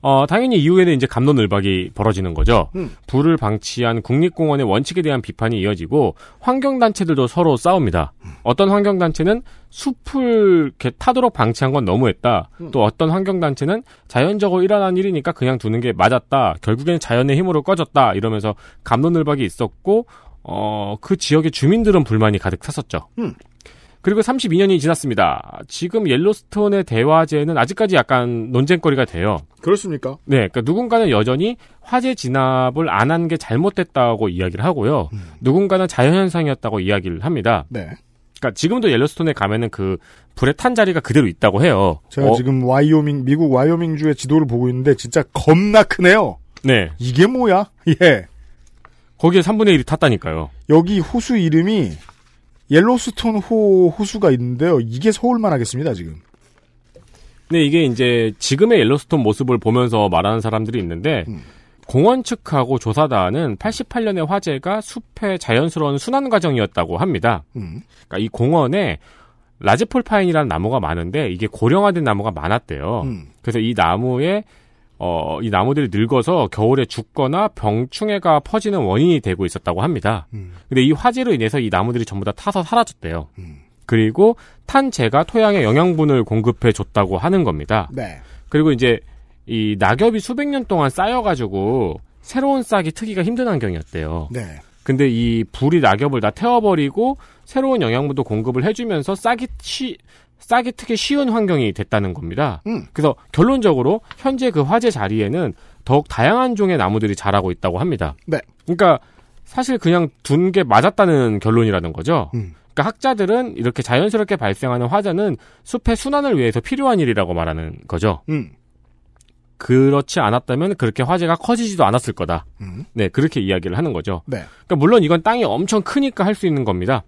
어, 당연히 이후에는 이제 감론을박이 벌어지는 거죠. 음. 불을 방치한 국립공원의 원칙에 대한 비판이 이어지고 환경단체들도 서로 싸웁니다. 어떤 환경단체는 숲을 이렇게 타도록 방치한 건 너무했다. 또 어떤 환경단체는 자연적으로 일어난 일이니까 그냥 두는 게 맞았다. 결국에는 자연의 힘으로 꺼졌다. 이러면서 감론을박이 있었고 어, 그 지역의 주민들은 불만이 가득 찼었죠. 음. 그리고 32년이 지났습니다. 지금 옐로스톤의 대화제는 아직까지 약간 논쟁거리가 돼요. 그렇습니까? 네, 그러니까 누군가는 여전히 화재 진압을 안 한 게 잘못됐다고 이야기를 하고요. 누군가는 자연현상이었다고 이야기를 합니다. 네. 그러니까 지금도 옐로스톤에 가면은 그 불에 탄 자리가 그대로 있다고 해요. 제가 어, 지금 와이오밍 미국 와이오밍 주의 지도를 보고 있는데 진짜 겁나 크네요. 네, 이게 뭐야? 예. 거기에 3분의 1이 탔다니까요. 여기 호수 이름이 옐로스톤 호 호수가 있는데요. 이게 서울만 하겠습니다, 지금. 근데 이게 이제 지금의 옐로스톤 모습을 보면서 말하는 사람들이 있는데 공원 측하고 조사단은 88년의 화재가 숲의 자연스러운 순환 과정이었다고 합니다. 음. 그러니까 이 공원에 lodgepole pine이라는 나무가 많은데 이게 고령화된 나무가 많았대요. 음. 그래서 이 나무에 어, 이 나무들이 늙어서 겨울에 죽거나 병충해가 퍼지는 원인이 되고 있었다고 합니다. 음. 근데 이 화재로 인해서 이 나무들이 전부 다 타서 사라졌대요. 그리고 탄 재가 토양에 영양분을 공급해 줬다고 하는 겁니다. 네. 그리고 이제 이 낙엽이 수백 년 동안 쌓여가지고 새로운 싹이 트기가 힘든 환경이었대요. 네. 근데 이 불이 낙엽을 다 태워버리고 새로운 영양분도 공급을 해주면서 싹이 쉬, 싹이 트기 쉬운 환경이 됐다는 겁니다. 음. 그래서 결론적으로 현재 그 화재 자리에는 더욱 다양한 종의 나무들이 자라고 있다고 합니다. 네. 그러니까 사실 그냥 둔 게 맞았다는 결론이라는 거죠. 음. 그러니까 학자들은 이렇게 자연스럽게 발생하는 화재는 숲의 순환을 위해서 필요한 일이라고 말하는 거죠. 음. 그렇지 않았다면 그렇게 화재가 커지지도 않았을 거다. 음. 네, 그렇게 이야기를 하는 거죠. 네. 그러니까 물론 이건 땅이 엄청 크니까 할 수 있는 겁니다.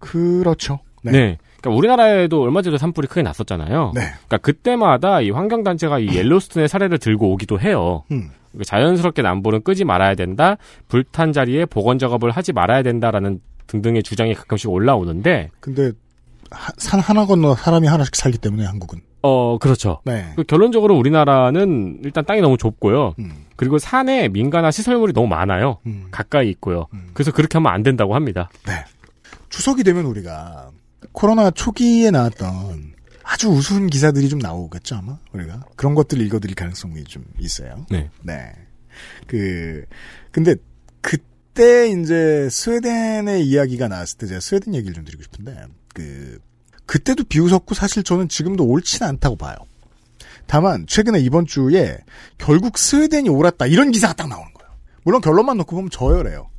그렇죠. 네. 그러니까 우리나라에도 얼마 전에 산불이 크게 났었잖아요. 네. 그러니까 그때마다 이 환경단체가 이 옐로스톤의 사례를 들고 오기도 해요. 음. 그러니까 자연스럽게 남불은 끄지 말아야 된다. 불탄 자리에 복원 작업을 하지 말아야 된다라는 등등의 주장이 가끔씩 올라오는데 근데 하- 산 하나 건너 사람이 하나씩 살기 때문에 한국은. 어 그렇죠. 네. 그 결론적으로 우리나라는 일단 땅이 너무 좁고요. 음. 그리고 산에 민가나 시설물이 너무 많아요. 가까이 있고요. 그래서 그렇게 하면 안 된다고 합니다. 네. 추석이 되면 우리가 코로나 초기에 나왔던 아주 우스운 기사들이 좀 나오겠죠 아마 우리가 그런 것들 읽어드릴 가능성이 좀 있어요. 네. 네. 그 근데 그때 이제 스웨덴의 이야기가 나왔을 때 제가 스웨덴 얘기를 좀 드리고 싶은데 그 그때도 비웃었고 사실 저는 지금도 옳지는 않다고 봐요. 다만 최근에 이번 주에 결국 스웨덴이 옳았다 이런 기사가 딱 나오는 거예요. 물론 결론만 놓고 보면 저열해요.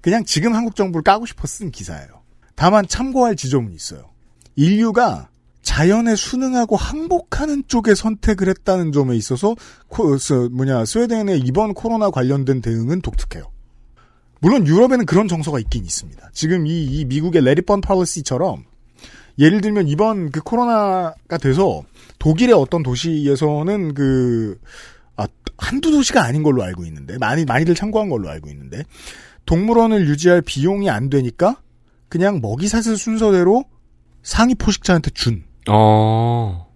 그냥 지금 한국 정부를 까고 싶어 쓴 기사예요. 다만 참고할 지점은 있어요. 인류가 자연에 순응하고 항복하는 쪽에 선택을 했다는 점에 있어서 코, 스, 뭐냐 스웨덴의 이번 코로나 관련된 대응은 독특해요. 물론 유럽에는 그런 정서가 있긴 있습니다. 지금 이, 이 미국의 레리펀 팔러시처럼 예를 들면 이번 그 코로나가 돼서 독일의 어떤 도시에서는 그 아, 한두 도시가 아닌 걸로 알고 있는데 많이 많이들 참고한 걸로 알고 있는데 동물원을 유지할 비용이 안 되니까 그냥 먹이사슬 순서대로 상위 포식자한테 준 어.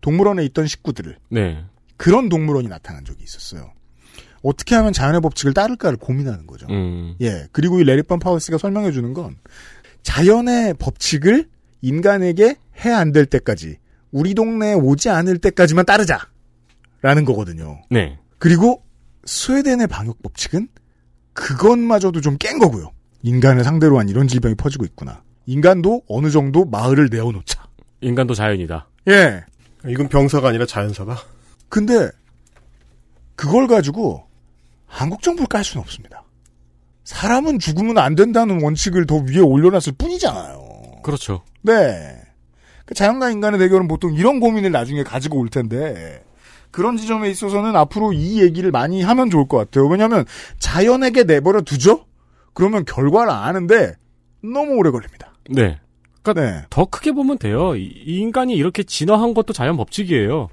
동물원에 있던 식구들을 네. 그런 동물원이 나타난 적이 있었어요. 어떻게 하면 자연의 법칙을 따를까를 고민하는 거죠. 음. 예. 그리고 이 레리펀 파우스가 설명해 주는 건 자연의 법칙을 인간에게 해 안 될 때까지 우리 동네에 오지 않을 때까지만 따르자. 라는 거거든요. 네. 그리고 스웨덴의 방역 법칙은 그것마저도 좀 깬 거고요. 인간을 상대로 한 이런 질병이 퍼지고 있구나. 인간도 어느 정도 마을을 내어놓자. 인간도 자연이다. 예. 이건 병사가 아니라 자연사다. 근데 그걸 가지고 한국 정부를 깔 수는 없습니다. 사람은 죽으면 안 된다는 원칙을 더 위에 올려놨을 뿐이잖아요. 그렇죠. 네. 그 자연과 인간의 대결은 보통 이런 고민을 나중에 가지고 올 텐데 그런 지점에 있어서는 앞으로 이 얘기를 많이 하면 좋을 것 같아요. 왜냐하면 자연에게 내버려 두죠. 그러면 결과를 아는데 너무 오래 걸립니다. 네. 그러니까 네. 더 크게 보면 돼요. 이- 이 인간이 이렇게 진화한 것도 자연 법칙이에요.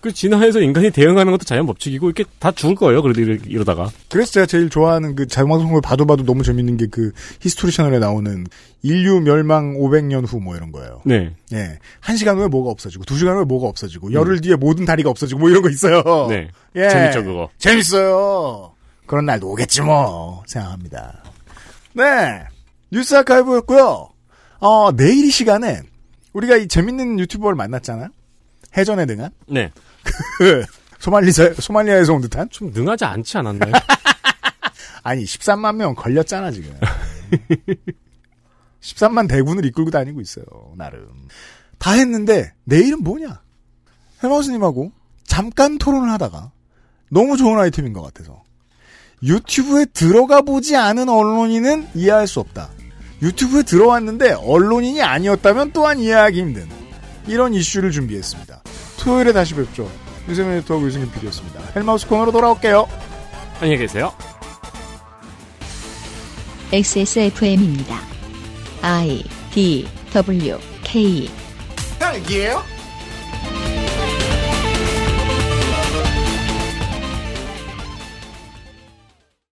그 진화해서 인간이 대응하는 것도 자연 법칙이고 이렇게 다 죽을 거예요. 그래도 이러- 이러다가. 그래서 제가 제일 좋아하는 그 자유방송을 봐도 봐도 너무 재밌는 게 그 히스토리 채널에 나오는 인류 멸망 500년 후 뭐 이런 거예요. 네. 예. 한 시간 후에 뭐가 없어지고, 두 시간 후에 뭐가 없어지고, 열흘 뒤에 모든 다리가 없어지고, 뭐 이런 거 있어요. 네. 예. 재밌죠, 그거. 재밌어요. 그런 날도 오겠지 뭐, 생각합니다. 네. 뉴스 아카이브였고요 어, 내일 이 시간에, 우리가 이 재밌는 유튜버를 만났잖아요? 해전에 능한? 네. 그, 소말리사, 소말리아에서 온 듯한? 좀 능하지 않지 않았나요? 아니, 13만 명 걸렸잖아, 지금. 13만 대군을 이끌고 다니고 있어요, 나름. 다 했는데, 내일은 뭐냐? 해마우스님하고 잠깐 토론을 하다가 너무 좋은 아이템인 것 같아서 유튜브에 들어가 보지 않은 언론인은 이해할 수 없다. 유튜브에 들어왔는데 언론인이 아니었다면 또한 이해하기 힘든 이런 이슈를 준비했습니다. 토요일에 다시 뵙죠. 유세민 에디터하고 유승균 PD였습니다. 헬마우스 코너로 돌아올게요. 안녕히 계세요. XSFM입니다. I D W K 딸기예요?